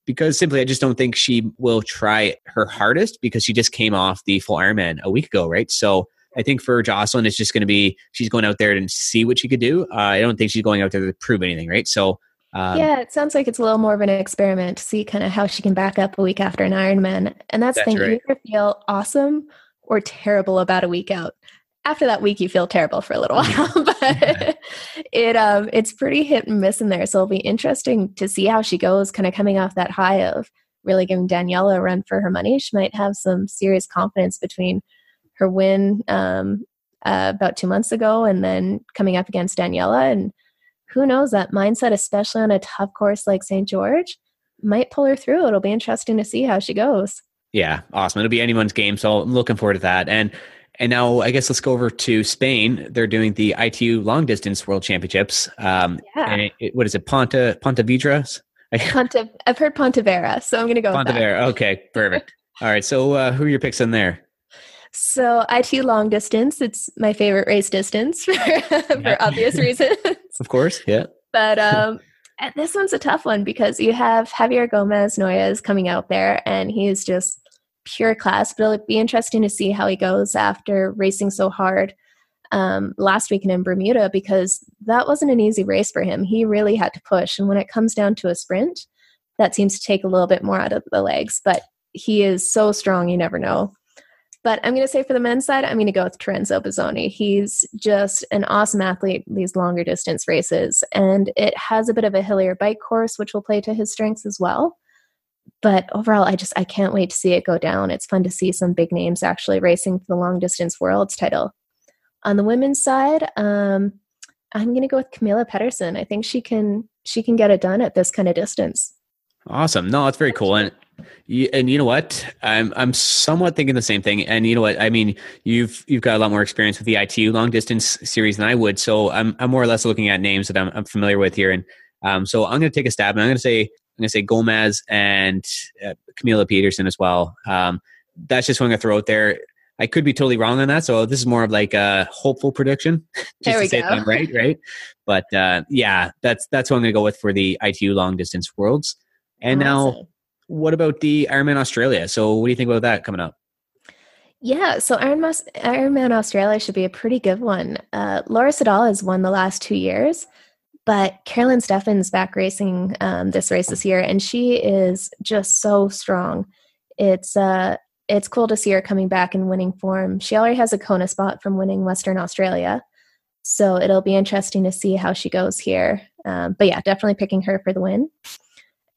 because simply I just don't think she will try her hardest because she just came off the full Ironman a week ago, right? So I think for Jocelyn, it's just going to be she's going out there and see what she could do. Uh, I don't think she's going out there to prove anything, right? So um, yeah, it sounds like it's a little more of an experiment to see kind of how she can back up a week after an Ironman, and that's, that's the thing. Right. You either feel awesome or terrible about a week out. After that week, you feel terrible for a little while, but it um it's pretty hit and miss in there. So it'll be interesting to see how she goes, kind of coming off that high of really giving Daniela a run for her money. She might have some serious confidence between her win um, uh, about two months ago and then coming up against Daniela. And who knows, that mindset, especially on a tough course like St. George, might pull her through. It'll be interesting to see how she goes. Yeah, awesome. It'll be anyone's game. So I'm looking forward to that. And and now I guess let's go over to Spain. They're doing the ITU long distance world championships. Um, yeah. And it, what is it? Ponta Pontevedra? Ponte, I've heard Pontevera, so I'm going to go Pontevera. Okay, perfect. All right. So uh, who are your picks in there? So ITU long distance, it's my favorite race distance for, for obvious reasons. Of course, yeah. But um, this one's a tough one because you have Javier Gomez Noya coming out there, and he's just pure class. But it'll be interesting to see how he goes after racing so hard um, last weekend in Bermuda because that wasn't an easy race for him. He really had to push, and when it comes down to a sprint, that seems to take a little bit more out of the legs. But he is so strong, you never know. But I'm going to say for the men's side, I'm going to go with Terenzo Bozzone. He's just an awesome athlete, these longer distance races. And it has a bit of a hillier bike course, which will play to his strengths as well. But overall, I just I can't wait to see it go down. It's fun to see some big names actually racing for the long distance worlds title. On the women's side, um, I'm going to go with Camilla Pedersen. I think she can she can get it done at this kind of distance. Awesome. No, that's very cool. And and you know what? I'm I'm somewhat thinking the same thing. And you know what? I mean, you've you've got a lot more experience with the ITU long distance series than I would. So I'm I'm more or less looking at names that I'm, I'm familiar with here. And um, so I'm going to take a stab, and I'm going to say I'm going to say Gomez and uh, Camilla Pedersen as well. Um, that's just what I'm going to throw out there. I could be totally wrong on that. So this is more of like a hopeful prediction. Just there we to say go. That right, right. But uh, yeah, that's that's what I'm going to go with for the ITU long distance worlds. And awesome. now what about the Ironman Australia? So, what do you think about that coming up? Yeah, so Ironman, Ironman Australia should be a pretty good one. Uh, Laura Siddall has won the last two years, but Carolyn Steffen's back racing um, this race this year, and she is just so strong. It's uh, it's cool to see her coming back in winning form. She already has a Kona spot from winning Western Australia, so it'll be interesting to see how she goes here. Um, but yeah, definitely picking her for the win.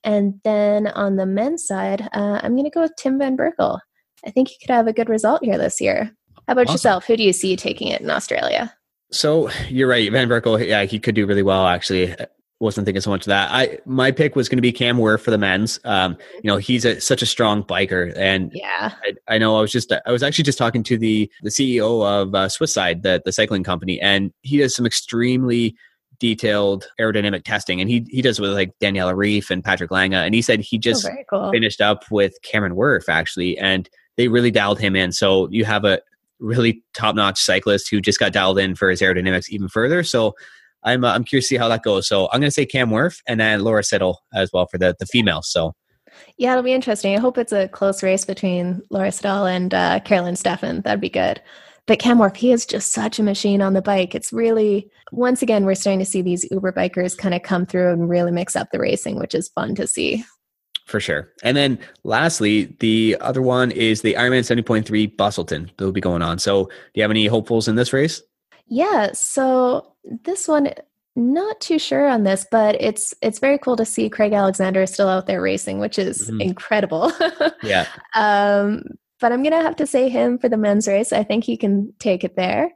And then on the men's side, uh, I'm going to go with Tim Van Berkel. I think he could have a good result here this year. How about awesome. yourself? Who do you see taking it in Australia? So you're right, Van Berkel. Yeah, he could do really well. Actually, wasn't thinking so much of that. I my pick was going to be Cam Wurf for the men's. Um, you know, he's a, such a strong biker, and yeah, I, I, know. I was just I was actually just talking to the the CEO of uh, Swiss Side, the the cycling company, and he does some extremely detailed aerodynamic testing, and he he does with like Daniela Ryf and Patrick Lange, and he said he oh, just oh, cool. finished up with Cameron Wurf actually, and they really dialed him in. So you have a really top notch cyclist who just got dialed in for his aerodynamics even further. So I'm uh, I'm curious to see how that goes. So I'm going to say Cam Wurf and then Laura Siddall as well for the the females. So. Yeah, it'll be interesting. I hope it's a close race between Laura Siddall and uh, Carolyn Steffen. That'd be good. But Cam Wurf, he is just such a machine on the bike. It's really, once again, we're starting to see these Uber bikers kind of come through and really mix up the racing, which is fun to see. For sure. And then lastly, the other one is the Ironman 70.3 Busselton that will be going on. So do you have any hopefuls in this race? Yeah. So this one, not too sure on this, but it's it's very cool to see Craig Alexander is still out there racing, which is mm-hmm. incredible. yeah. Um, but I'm going to have to say him for the men's race. I think he can take it there.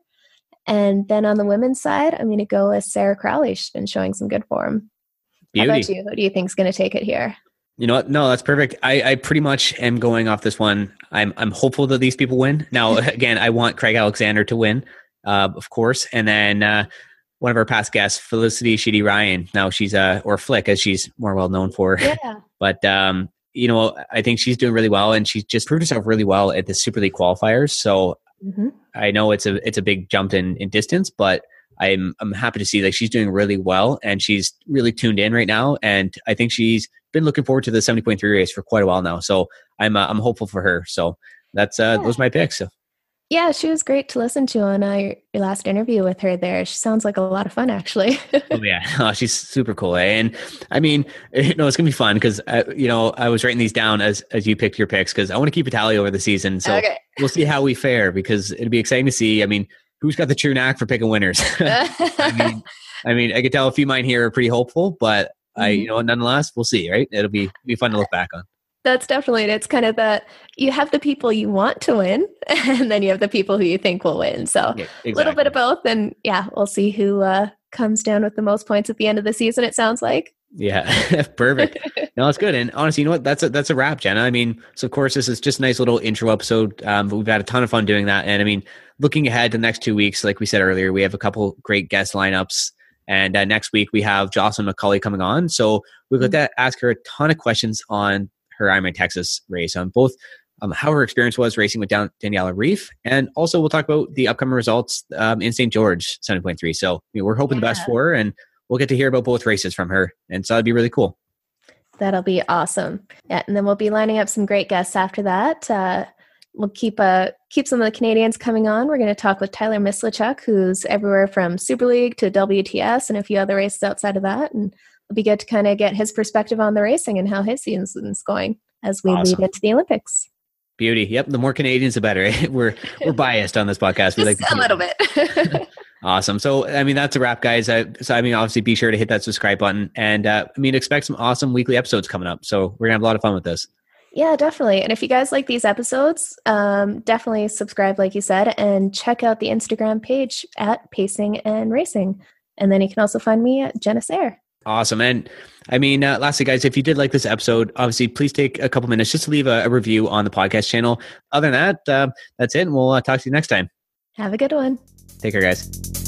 And then on the women's side, I'm going to go with Sarah Crowley. She's been showing some good form. Beauty. How about you? Who do you think is going to take it here? You know what? No, that's perfect. I, I pretty much am going off this one. I'm I'm hopeful that these people win. Now, again, I want Craig Alexander to win, uh, of course, and then uh, one of our past guests, Felicity Sheedy Ryan. Now she's uh or Flick as she's more well known for. Yeah. but um, you know, I think she's doing really well, and she's just proved herself really well at the Super League qualifiers. So mm-hmm. I know it's a it's a big jump in in distance, but I'm I'm happy to see like she's doing really well and she's really tuned in right now. And I think she's been looking forward to the 70.3 race for quite a while now. So I'm uh, I'm hopeful for her. So that's uh, yeah. those my picks. So. Yeah, she was great to listen to on uh, your, your last interview with her there. She sounds like a lot of fun, actually. oh, yeah. Oh, she's super cool. Eh? And I mean, you know, it's going to be fun because, uh, you know, I was writing these down as, as you picked your picks because I want to keep a tally over the season. So okay. we'll see how we fare because it'll be exciting to see. I mean, who's got the true knack for picking winners? I mean, I mean, I could tell a few mine here are pretty hopeful, but mm-hmm. I, you know, nonetheless, we'll see, right? It'll be, be fun to look back on. That's definitely it. It's kind of that you have the people you want to win, and then you have the people who you think will win. So a yeah, exactly. little bit of both, and yeah, we'll see who uh, comes down with the most points at the end of the season. It sounds like. Yeah, perfect. no, it's good. And honestly, you know what? That's a that's a wrap, Jenna. I mean, so of course, this is just a nice little intro episode. Um, but we've had a ton of fun doing that. And I mean, looking ahead to the next two weeks, like we said earlier, we have a couple great guest lineups. And uh, next week we have Jocelyn McCauley coming on. So we're going to ask her a ton of questions on her Ironman Texas race on both um, how her experience was racing with Dan- Daniela Ryf, and also we'll talk about the upcoming results um, in St. George 7.3. So you know, we're hoping yeah. the best for her, and we'll get to hear about both races from her, and so that'd be really cool. That'll be awesome. Yeah, and then we'll be lining up some great guests after that. Uh, we'll keep uh, keep some of the Canadians coming on. We're going to talk with Tyler Mislawchuk, who's everywhere from Super League to WTS and a few other races outside of that, and it'll be good to kind of get his perspective on the racing and how his season's going as we awesome. lead into the Olympics. Beauty. Yep. The more Canadians, the better. we're we're biased on this podcast. We like a little bit. awesome. So I mean that's a wrap, guys. I, so I mean obviously be sure to hit that subscribe button, and uh, I mean expect some awesome weekly episodes coming up. So we're gonna have a lot of fun with this. Yeah, definitely. And if you guys like these episodes, um, definitely subscribe, like you said, and check out the Instagram page at Pacing and Racing. And then you can also find me at Jenna Caer. Awesome. And I mean, uh, lastly, guys, if you did like this episode, obviously, please take a couple minutes just to leave a, a review on the podcast channel. Other than that, uh, that's it. And we'll uh, talk to you next time. Have a good one. Take care, guys.